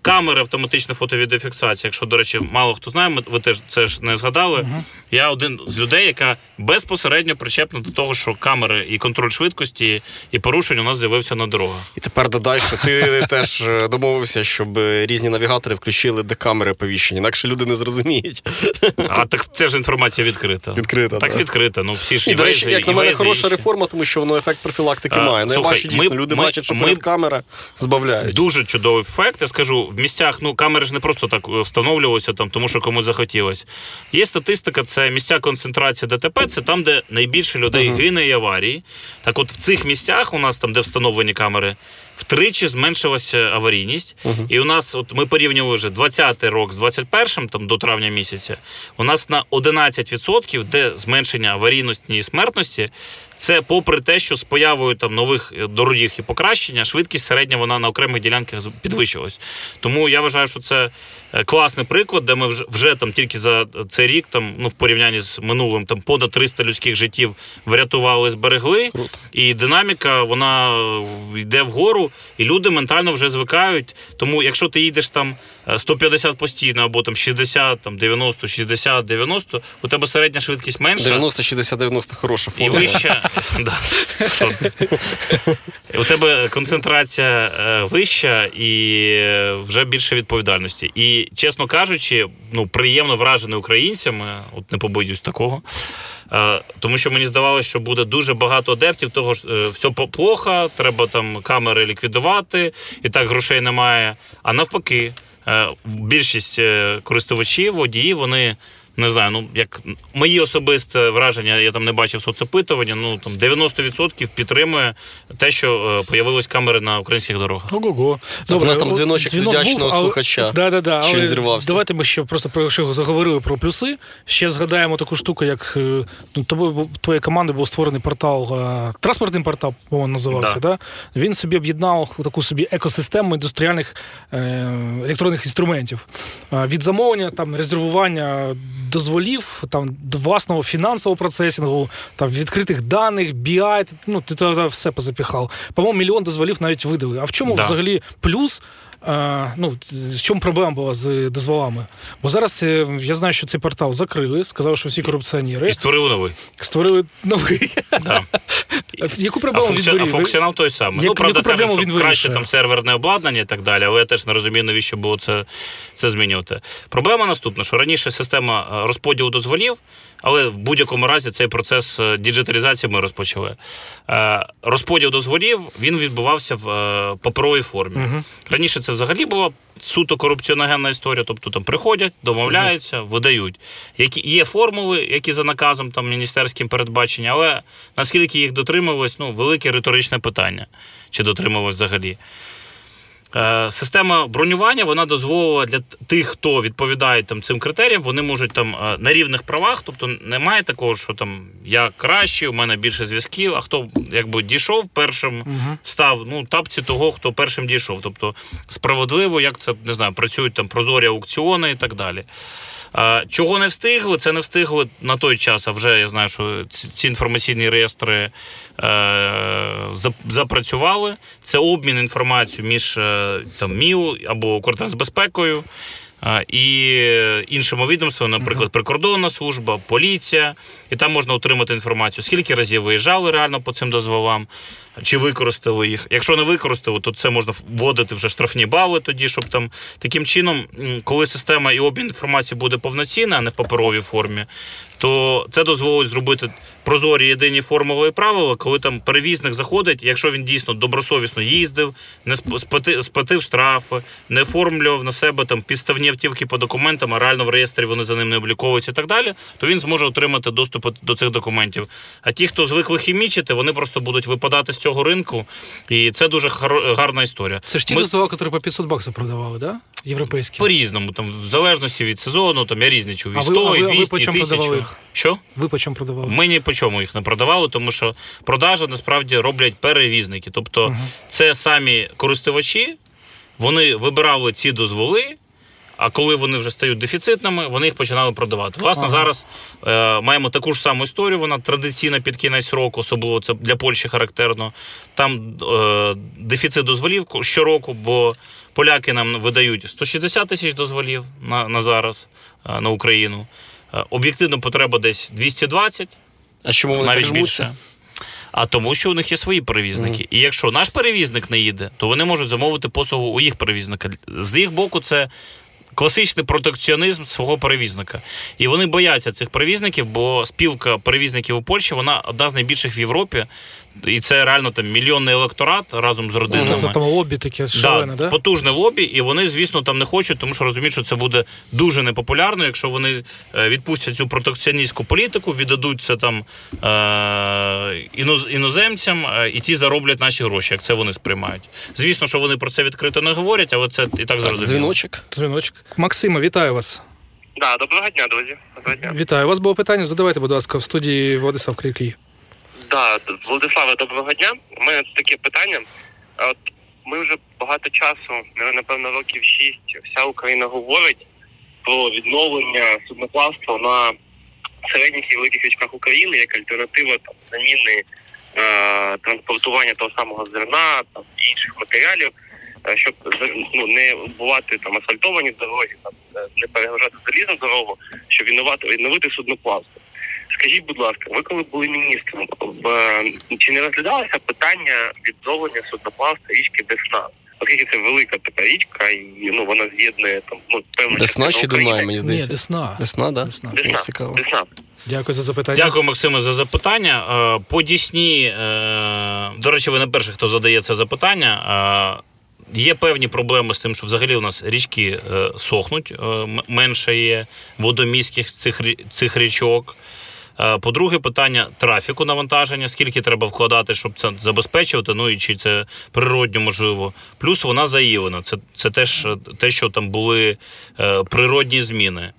Камери автоматична фото-відеофіксація. Якщо, до речі, мало хто знає, ми- ви теж це ж не згадали. Я один з людей, яка безпосередньо причепна до того, що камери і контроль швидкості і порушень у нас з'явився на дорогах. І тепер додай, що ти теж е, домовився, щоб е, різні навігатори включили декамери повіщення, інакше люди не зрозуміють. А так це ж інформація відкрита. Відкрита, Так да. відкрита. Ну всі ж І, до речі, івейзи, як на мене, хороша інші. реформа, тому що воно ефект профілактики А, має. Ну, я слухай, бачу, дійсно, ми- люди ми- бачать, що ми- перед камера збавляють. Дуже чудовий ефект. Я скажу, в місцях, ну камери ж не просто так е, встановлювалися там, тому що комусь захотілось. Є статистика, це місця концентрації ДТП, це там, де найбільше людей гине і аварії. Так от в цих місцях, у нас там, де встановлені камери, втричі зменшилася аварійність. І у нас, от ми порівнювали вже 20-й рок з 21-м, там до травня місяця. У нас на 11%, де зменшення аварійності і смертності. Це попри те, що з появою там нових е, доріг і покращення, швидкість середня вона на окремих ділянках підвищилась. Тому я вважаю, що це е, класний приклад, де ми вже, вже там тільки за цей рік, там ну в порівнянні з минулим, там понад 300 людських життів врятували, зберегли. Круто. І динаміка вона е, йде вгору, і люди ментально вже звикають. Тому, якщо ти їдеш там е, 150 постійно, або там 60, там 90, 60, 90, у тебе середня швидкість менша. 90, 60, 90 хороша І вища. Да. У тебе концентрація е, вища і е, вже більше відповідальності. І, чесно кажучи, ну, приємно вражений українцями, от не побоюсь такого. Е, Тому що мені здавалося, що буде дуже багато адептів, того ж е, все плохо, треба там камери ліквідувати, і так грошей немає. А навпаки, е, більшість е, користувачів, водіїв, вони. Не знаю, ну як мої особисте враження, я там не бачив соцопитування. Ну там 90% підтримує те, що е, появились камери на українських дорогах. Ого-го. у нас там дзвіночок вдячного слухача. Да, да, да, але зірвався. Давайте ми ще просто про що заговорили про плюси. Ще згадаємо таку штуку, як е, ну, тобою бу- твоєю командою був створений портал, е, транспортний портал, по-моєму, називався. Да. Да. Він собі об'єднав таку собі екосистему індустріальних е, електронних інструментів. Від замовлення, там, резервування дозволів, там власного фінансового процесінгу, там відкритих даних, BI, ну ти туди все позапіхав. По-моєму, мільйон дозволів навіть видали. А в чому Да. взагалі плюс? Е, ну, в чому проблема була з дозволами? Бо зараз е, я знаю, що цей портал закрили, сказали, що всі корупціонери І створили новий. створили новий. Да. Яку А, проблему він а функціонал той самий. Яку- ну, правда, яку кажуть, він що краще там серверне обладнання і так далі, але я теж не розумію, навіщо було це, це змінювати. Проблема наступна: що раніше система е, розподілу дозволів, але в будь-якому разі цей процес е, діджиталізації ми розпочали. Е, Розподіл дозволів він відбувався в е, паперовій формі. Раніше це взагалі була суто корупціоногенна історія, тобто там приходять, домовляються, видають. Які є формули, які за наказом там міністерським передбачені, але наскільки їх дотримувалось, ну велике риторичне питання, чи дотримувалось взагалі. Е, Система бронювання вона дозволила для тих, хто відповідає там цим критеріям, вони можуть там е, на рівних правах, тобто немає такого, що там я кращий, у мене більше зв'язків, а хто якби дійшов першим, встав ну тапці того, хто першим дійшов. Тобто справедливо, як це не знаю, працюють там прозорі аукціони і так далі. Чого не встигли? Це не встигли на той час, а вже я знаю, що ці ці інформаційні реєстри е, запрацювали. Це обмін інформацією між е, там, МІУ або Укртрансбезпекою е, і іншими відомствами, наприклад, прикордонна служба, поліція. І там можна отримати інформацію, скільки разів виїжджали реально по цим дозволам, чи використали їх. Якщо не використали, то це можна вводити вже штрафні бали тоді, щоб там таким чином, коли система і обмін інформації буде повноцінна, а не в паперовій формі, то це дозволить зробити прозорі єдині формули і правила, коли там перевізник заходить, якщо він дійсно добросовісно їздив, не сп- сплати- сплатив штрафи, не оформлював на себе там підставні автівки по документам, а реально в реєстрі вони за ним не обліковуються і так далі, то він зможе отримати доступ до цих документів. А ті, хто звикли хімічити, вони просто будуть випадати з цього ринку, і це дуже гарна історія. Це ж ті Ми- дозволи, які по 500 баксів продавали, да? Європейські. по-різному, там, в залежності від сезону, там я різні чув. І А ви- 100, а ви- і а ви 200, і 1000. їх? Що? Ви по чому продавали? Ми ні по чому їх не продавали, тому що продажі насправді роблять перевізники. Тобто це самі користувачі, вони вибирали ці дозволи. А коли вони вже стають дефіцитними, вони їх починали продавати. Власне, Ага. зараз е, маємо таку ж саму історію. Вона традиційна під кінець року, особливо це для Польщі характерно. Там е, дефіцит дозволів щороку, бо поляки нам видають 160 тисяч дозволів на, на зараз е, на Україну. Е, об'єктивно потреба десь 220 А чому вони навіть жмуться? більше. А тому, що у них є свої перевізники. І якщо наш перевізник не їде, то вони можуть замовити послугу у їх перевізника. З їх боку, це класичний протекціонізм свого перевізника. І вони бояться цих перевізників, бо спілка перевізників у Польщі вона одна з найбільших в Європі. І це реально там мільйонний електорат разом з родинами. Тобто там лобі таке шалене, да? Потужне лобі, і вони, звісно, там не хочуть, тому що розуміють, що це буде дуже непопулярно, якщо вони е, відпустять цю протекціоністську політику, віддадуть це там е, іноз- іноземцям, е, і ті зароблять наші гроші, як це вони сприймають. Звісно, що вони про це відкрито не говорять, але це і так зрозуміло. Дзвіночок. Дзвіночок. Максима, вітаю вас. Да, доброго дня, друзі. Доброго дня. Вітаю. У вас було питання? Задавайте, будь ласка, в студії Владислав Кріклій. Да, Владиславе, доброго дня. У мене таке питання. От ми вже багато часу, напевно, років шість, вся Україна говорить про відновлення судноплавства на середніх і великих річках України як альтернатива там заміни е, транспортування того самого зерна там інших матеріалів, е, щоб ну не бувати там асфальтовані дороги, там не перегружати залізну дорогу, щоб відновити відновити судноплавство. Скажіть, будь ласка, ви коли були міністром, в- чи не розглядалося питання відновлення судноплавства річки Десна? Оскільки це велика така річка, і ну вона з'єднує там ну певну Десна чи Дунай, мені Ні. Десна. Десна, да? Десна. Десна, цікаво. Десна. Дякую за запитання. Дякую, Максиме, за запитання. Е, По Дісні, е, до речі, ви не перший, хто задає це запитання. Е, Є певні проблеми з тим, що взагалі у нас річки е, сохнуть, е, менше є водоміських цих, цих річок. Е, По-друге, питання трафіку навантаження, скільки треба вкладати, щоб це забезпечувати, ну і чи це природньо можливо. Плюс вона заїлена. Це, це теж е, те, що там були е, природні зміни.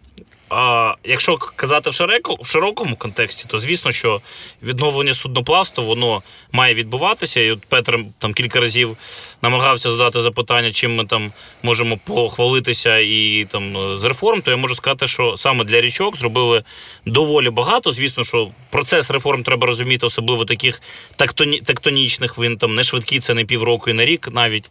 А, якщо казати в широко, в широкому контексті, то звісно, що відновлення судноплавства воно має відбуватися. І от Петр там кілька разів намагався задати запитання, чим ми там можемо похвалитися і там з реформ, то я можу сказати, що саме для річок зробили доволі багато. Звісно, що процес реформ треба розуміти, особливо таких тектоні, тектонічних. Він там не швидкий, це не півроку і на рік. Навіть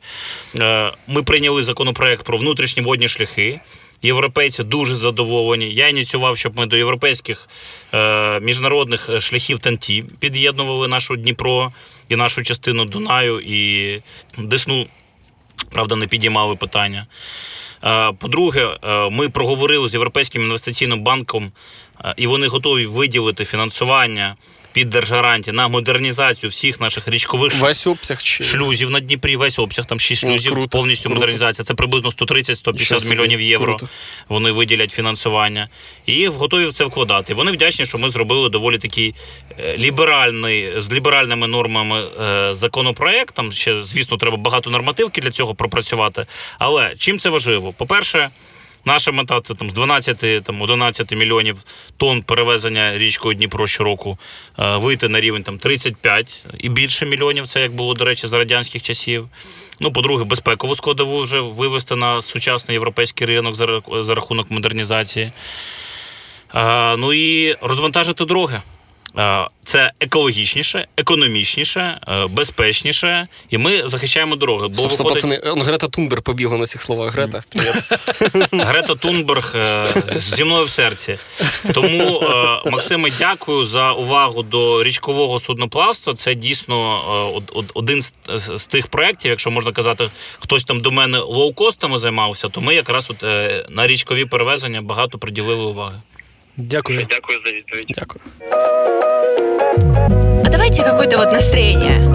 Е, ми прийняли законопроект про внутрішні водні шляхи. Європейці дуже задоволені. Я ініціював, щоб ми до європейських е, міжнародних шляхів Танті під'єднували нашу Дніпро і нашу частину Дунаю і Десну. Правда, не підіймали питання. Е, по-друге, е, ми проговорили з Європейським інвестиційним банком, е, і вони готові виділити фінансування під держгарантії на модернізацію всіх наших річкових Весь обсяг чи шлюзів на Дніпрі, весь обсяг, там 6 Ну, шлюзів, круто, повністю круто. модернізація. Це приблизно 130-150 Нічого собі, мільйонів євро. круто. Вони виділять фінансування і готові в це вкладати. Вони вдячні, що ми зробили доволі такий е, ліберальний з ліберальними нормами е, законопроект. Там ще, звісно, треба багато нормативки для цього пропрацювати. Але чим це важливо? По-перше, Наша мета це там з 12 там 11 мільйонів тонн перевезення річкою Дніпро щороку е, вийти на рівень там 35 і більше мільйонів. Це як було до речі за радянських часів. Ну, по-друге, безпекову складову вже вивести на сучасний європейський ринок за, рахунок модернізації. Е, ну і розвантажити дороги. Е, Це екологічніше, економічніше, е, безпечніше, і ми захищаємо дороги. Бо Стоп, стоп, виходить, пацани, он Грета Тунбер побігла на цих словах. Грета. Грета Тунберг е, зі мною в серці. Тому, Максиме, дякую за увагу до річкового судноплавства. Це дійсно од- од- один з, тих проєктів, якщо можна казати, хтось там до мене лоукостами займався, то ми якраз от, на річкові перевезення багато приділили уваги. Дякую. Дякую за відповідь. Дякую. А давайте какое-то вот настроение.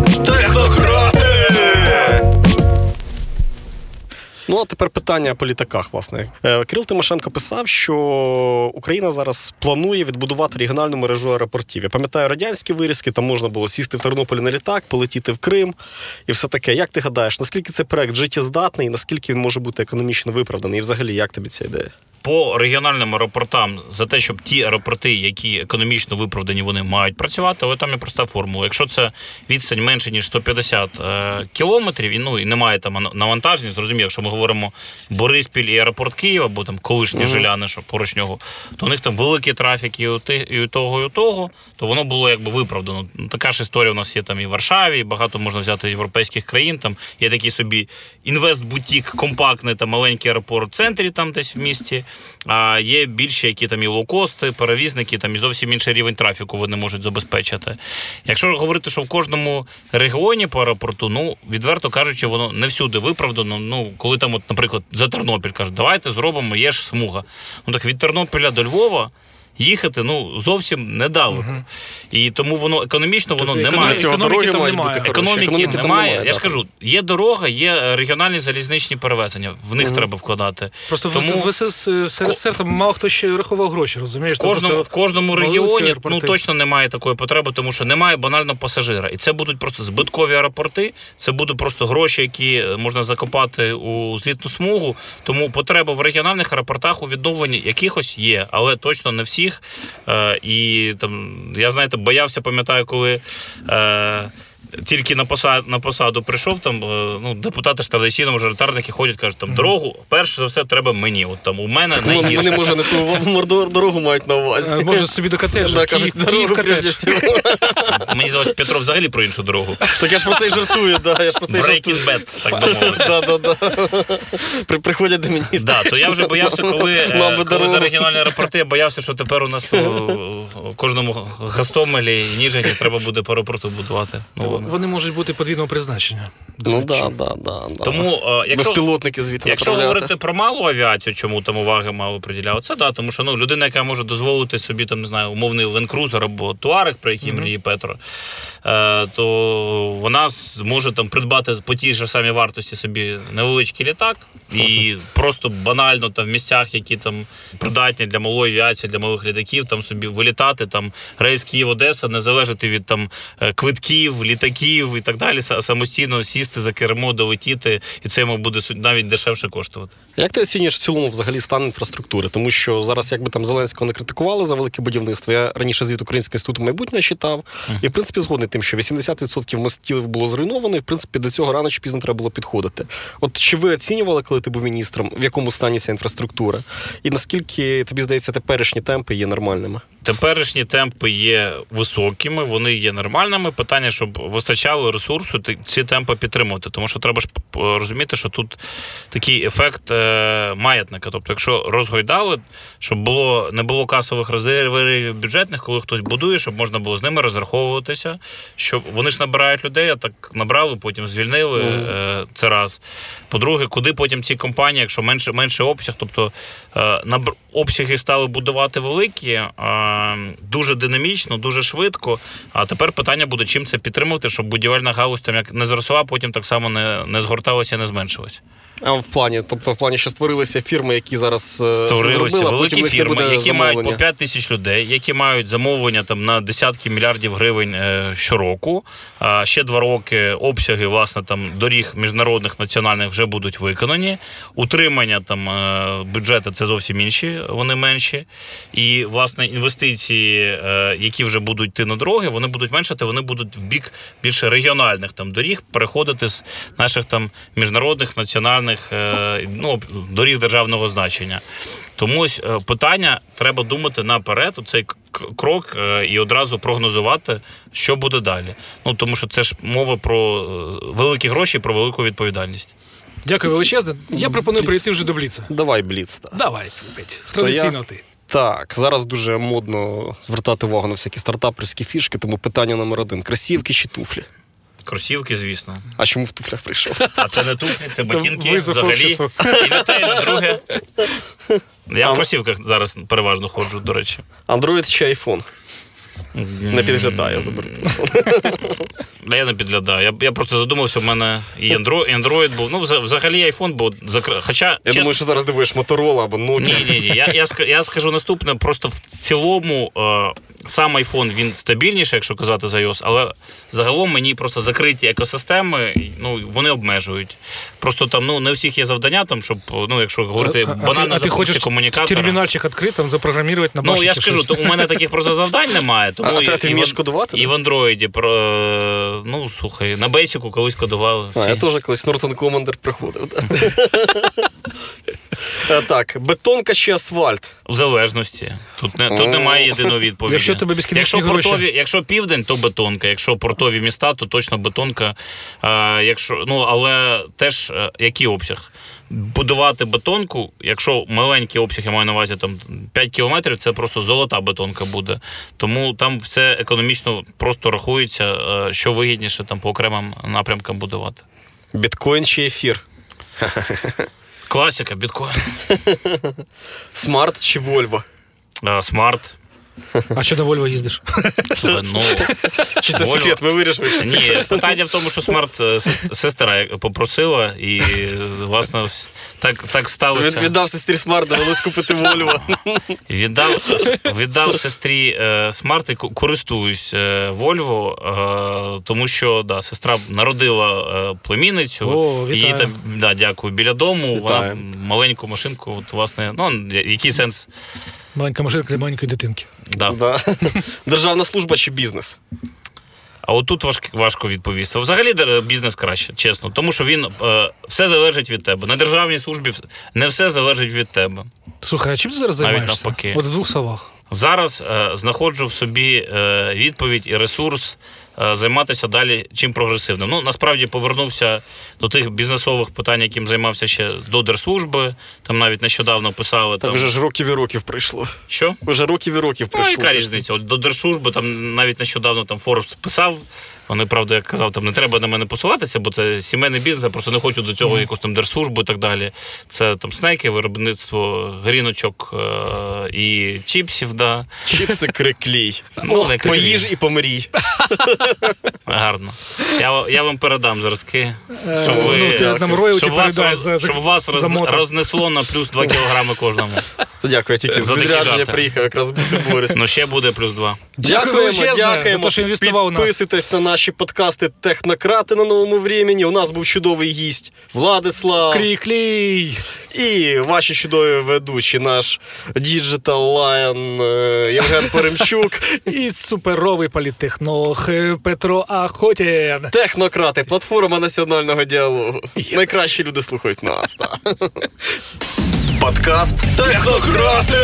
Ну, а тепер питання по літаках, власне. Е, Кирил Тимошенко писав, що Україна зараз планує відбудувати регіональну мережу аеропортів. Я пам'ятаю радянські вирізки, там можна було сісти в Тернополі на літак, полетіти в Крим і все таке. Як ти гадаєш, наскільки цей проект життєздатний, наскільки він може бути економічно виправданий? І взагалі, як тобі ця ідея? По регіональним аеропортам за те, щоб ті аеропорти, які економічно виправдані, вони мають працювати, але там є проста формула. Якщо це відстань менше ніж 150 е, кілометрів, і ну і немає там навантаження, зрозуміло, якщо ми говоримо Бориспіль і аеропорт Києва, або там колишні жиляни, що поруч нього, то у них там великий трафік і у, ти, і у того, і у того, то воно було якби виправдано. Ну, така ж історія у нас є там і в Варшаві, і багато можна взяти європейських країн. Там є такий собі інвест-бутік, компактний там маленький аеропорт в центрі, там десь в місті. А є більші, які там і лоукости, перевізники, там і зовсім інший рівень трафіку вони можуть забезпечити. Якщо говорити, що в кожному регіоні по аеропорту, ну відверто кажучи, воно не всюди виправдано. Ну, коли там, от, наприклад, за Тернопіль кажуть, давайте зробимо, є ж смуга. Ну так від Тернополя до Львова. Їхати ну зовсім недалеко. І тому воно економічно воно Тобто немає. економіки дороги там немає. бути хороші. Економіки, там немає. Я да. ж кажу, є дорога, є е, регіональні залізничні перевезення. В них треба вкладати. Просто Тому в, СРСР там мало хто ще рахував гроші, розумієш? в кожному, в кожному регіоні ну точно немає такої потреби, тому що немає банально пасажира. І це будуть просто збиткові аеропорти. Це будуть просто гроші, які е, можна закопати у злітну смугу. Тому потреба в регіональних аеропортах у відновленні якихось є, але точно не всіх. Е, і там я знаєте, боявся, пам'ятаю, коли. Е, тільки на посаду, на посаду прийшов, там е, ну, депутати ж традиційно мажоритарники ходять, кажуть, там дорогу, перше за все, треба мені. От там у мене Ну, найгірше. Вони, може, не ту дорогу мають на увазі. Е, Може собі до котеджа. Да, кажуть, Київ дорогу прежде всього. Мені здалося, Петро взагалі про іншу дорогу. Так я ж про це й жартую, да, я ж про це жартую. Bad, так би мовити. Да, да, да. При- Приходять до міністра. Да, то я вже боявся, коли, е, Нам за регіональні аеропорти, я боявся, що тепер у нас у, у кожному Гастомелі і Ніжині треба буде по аеропорту будувати. Ну, Вони можуть бути подвійного призначення. Ну да, да, да, да. тому, е, якщо, Безпілотники звідти Якщо направляти. говорити про малу авіацію, чому там уваги мало приділяли, це да, тому що ну людина, яка може дозволити собі там не знаю, умовний Cruiser або туарик, про який мріє Петро, то вона зможе там придбати по тій ж самій вартості собі невеличкий літак і просто банально там в місцях, які там придатні для малої авіації, для малих літаків, там собі вилітати, там рейс Київ Одеса, не залежати від там е, квитків, літаків і так далі, са- самостійно сісти за кермо, долетіти, і це йому буде навіть дешевше коштувати. Як ти оцінюєш в цілому взагалі стан інфраструктури? Тому що зараз, якби там Зеленського не критикували за велике будівництво, я раніше звіт Українського інституту майбутнього читав, і в принципі згодний тим, що 80% мостів було зруйновано, і в принципі до цього рано чи пізно треба було підходити. От чи ви оцінювали, коли ти був міністром, в якому стані ця інфраструктура? І наскільки тобі здається, теперішні темпи є нормальними? Теперішні темпи є високими, вони є нормальними. Питання, щоб вистачало ресурсу ці темпи підтримувати. Тому що треба ж розуміти, що тут такий ефект е, маятника. Тобто, якщо розгойдали, щоб було не було касових резервів бюджетних, коли хтось будує, щоб можна було з ними розраховуватися. Щоб вони ж набирають людей, а так набрали, потім звільнили. Е, це раз. По-друге, куди потім ці компанії, якщо менше менше обсяг, тобто е, набр- обсяги стали будувати великі, е, дуже динамічно, дуже швидко. А тепер питання буде, чим це підтримувати, щоб будівельна галузь там як не зросла, потім так само не, не згорталася, не зменшилася. В плані, тобто в плані, що створилися фірми, які зараз е, Створилися зробили, потім великі фірми, буде які мають по замовлення. 5 тисяч людей, які мають замовлення там на десятки мільярдів гривень е, щороку. А ще два роки обсяги власне там доріг міжнародних національних вже будуть виконані. Утримання там е, бюджету це зовсім інші, вони менші. І власне інвестиції, е, які вже будуть йти на дороги, вони будуть меншати, вони будуть в бік більше регіональних там доріг переходити з наших там міжнародних національних е, ну, доріг державного значення. Тому ось е, питання треба думати наперед, у цей крок е, і одразу прогнозувати, що буде далі. Ну тому що це ж мова про великі гроші, про велику відповідальність. Дякую величезне. Я пропоную перейти вже до Бліца. Давай, Бліц. так. Давай, Традиційно я- ти. Так, зараз дуже модно звертати увагу на всякі стартаперські фішки, тому питання номер один: кросівки чи туфлі? Кросівки, звісно. А чому в туфлях прийшов? А це не туфлі, це ботинки взагалі. І не те, і не друге. Я А, в ну- кросівках зараз переважно ходжу, до речі. Android чи iPhone? Не підглядаю, заберу телефон. Да я не підглядаю. Я, я просто задумався, в мене і Android, Android був. Ну, взагалі iPhone був закр... Хоча, Я чесно, думаю, що зараз дивиш Motorola або Nokia. Ні, ні, ні. Я, я, я скажу наступне. Просто в цілому е, сам iPhone він стабільніший, якщо казати за iOS, але загалом мені просто закриті екосистеми, ну вони обмежують. Просто там ну не у всіх є завдання, там, щоб ну, якщо говорити А- а, банально ти, а ти хочеш термінальчик відкритим запрограмувати на Ну, я ж кажу, то у мене таких просто завдань немає. А, а і, ти- ти вмієш кодувати, І в Андроїді про ну слухай, на Basic колись кодував. А, я теж колись Norton Commander приходив. Е, Так, бетонка чи асфальт? В залежності. Тут не тут немає єдиної відповіді. Якщо тебе якщо портові, якщо південь, то бетонка. Якщо портові міста, то точно бетонка. А, якщо ну але теж е, який обсяг? Будувати бетонку, якщо маленький обсяг, я маю на увазі там 5 кілометрів, це просто золота бетонка буде. Тому там все економічно просто рахується, е, що вигідніше там по окремим напрямкам будувати. Біткоін чи ефір? Класика, біткоін, Smart чи Volvo? е, Smart. А що до Volvo їздиш? Слухай, ну, Чи це Volvo? секрет? Ви вирішили? що Ні, питання в тому, що Smart е, сес- сестра попросила, і власне ось так, сталося. віддав сестрі Smart, довелось купити Volvo. Віддав, віддав сестрі е, Smart і ку- користуюсь е, Volvo, е, тому що да, сестра народила е, племінницю. О, вітаю. Її там, да, дякую, біля дому. Вона маленьку машинку, от, власне, ну, який сенс? Маленька машинка для маленької дитинки. Да. Да. Державна служба чи бізнес? А отут важк, важко відповісти. Взагалі бізнес краще, чесно. Тому що він е, все залежить від тебе. На державній службі не все залежить від тебе. Слухай, а чим ти зараз Навіть займаєшся? навпаки. От в двох словах. Зараз е, знаходжу в собі е, відповідь і ресурс е, займатися далі чим прогресивним. Ну насправді повернувся до тих бізнесових питань, яким займався ще до держслужби. Там навіть нещодавно писали Так там вже ж років і років прийшло. що. Вже років і років Ну, яка різниця? От до держслужби там навіть нещодавно там Форбс писав. Вони, правда, як казав, там не треба на мене посилатися, бо це сімейний бізнес, я просто не хочу до цього якусь там держслужбу і так далі. Це там снеки, виробництво гріночок е- і чіпсів, да. Чіпси криклій. Ну, Ох, поїж і помрій. Гарно. Я, я вам передам зразки, щоб ви, ну, ти нам роялті щоб вас, за- за- щоб вас роз- рознесло на плюс 2 кілограми кожному. Дякую, я тільки з За відрядження приїхав, якраз борюсь. Ну ще буде плюс два. Дякую Дякуємо, дякуємо. за те, що інвестував у нас. Підписуйтесь на наші подкасти Технократи на новому времені. У нас був чудовий гість Владислав Крій-клій. і ваші чудові ведучі, наш Digital Lion е, Євген Перемчук. І суперовий політтехнолог Петро Ахотін. Технократи, платформа національного діалогу. Yes. Найкращі люди слухають нас. Подкаст Технократи.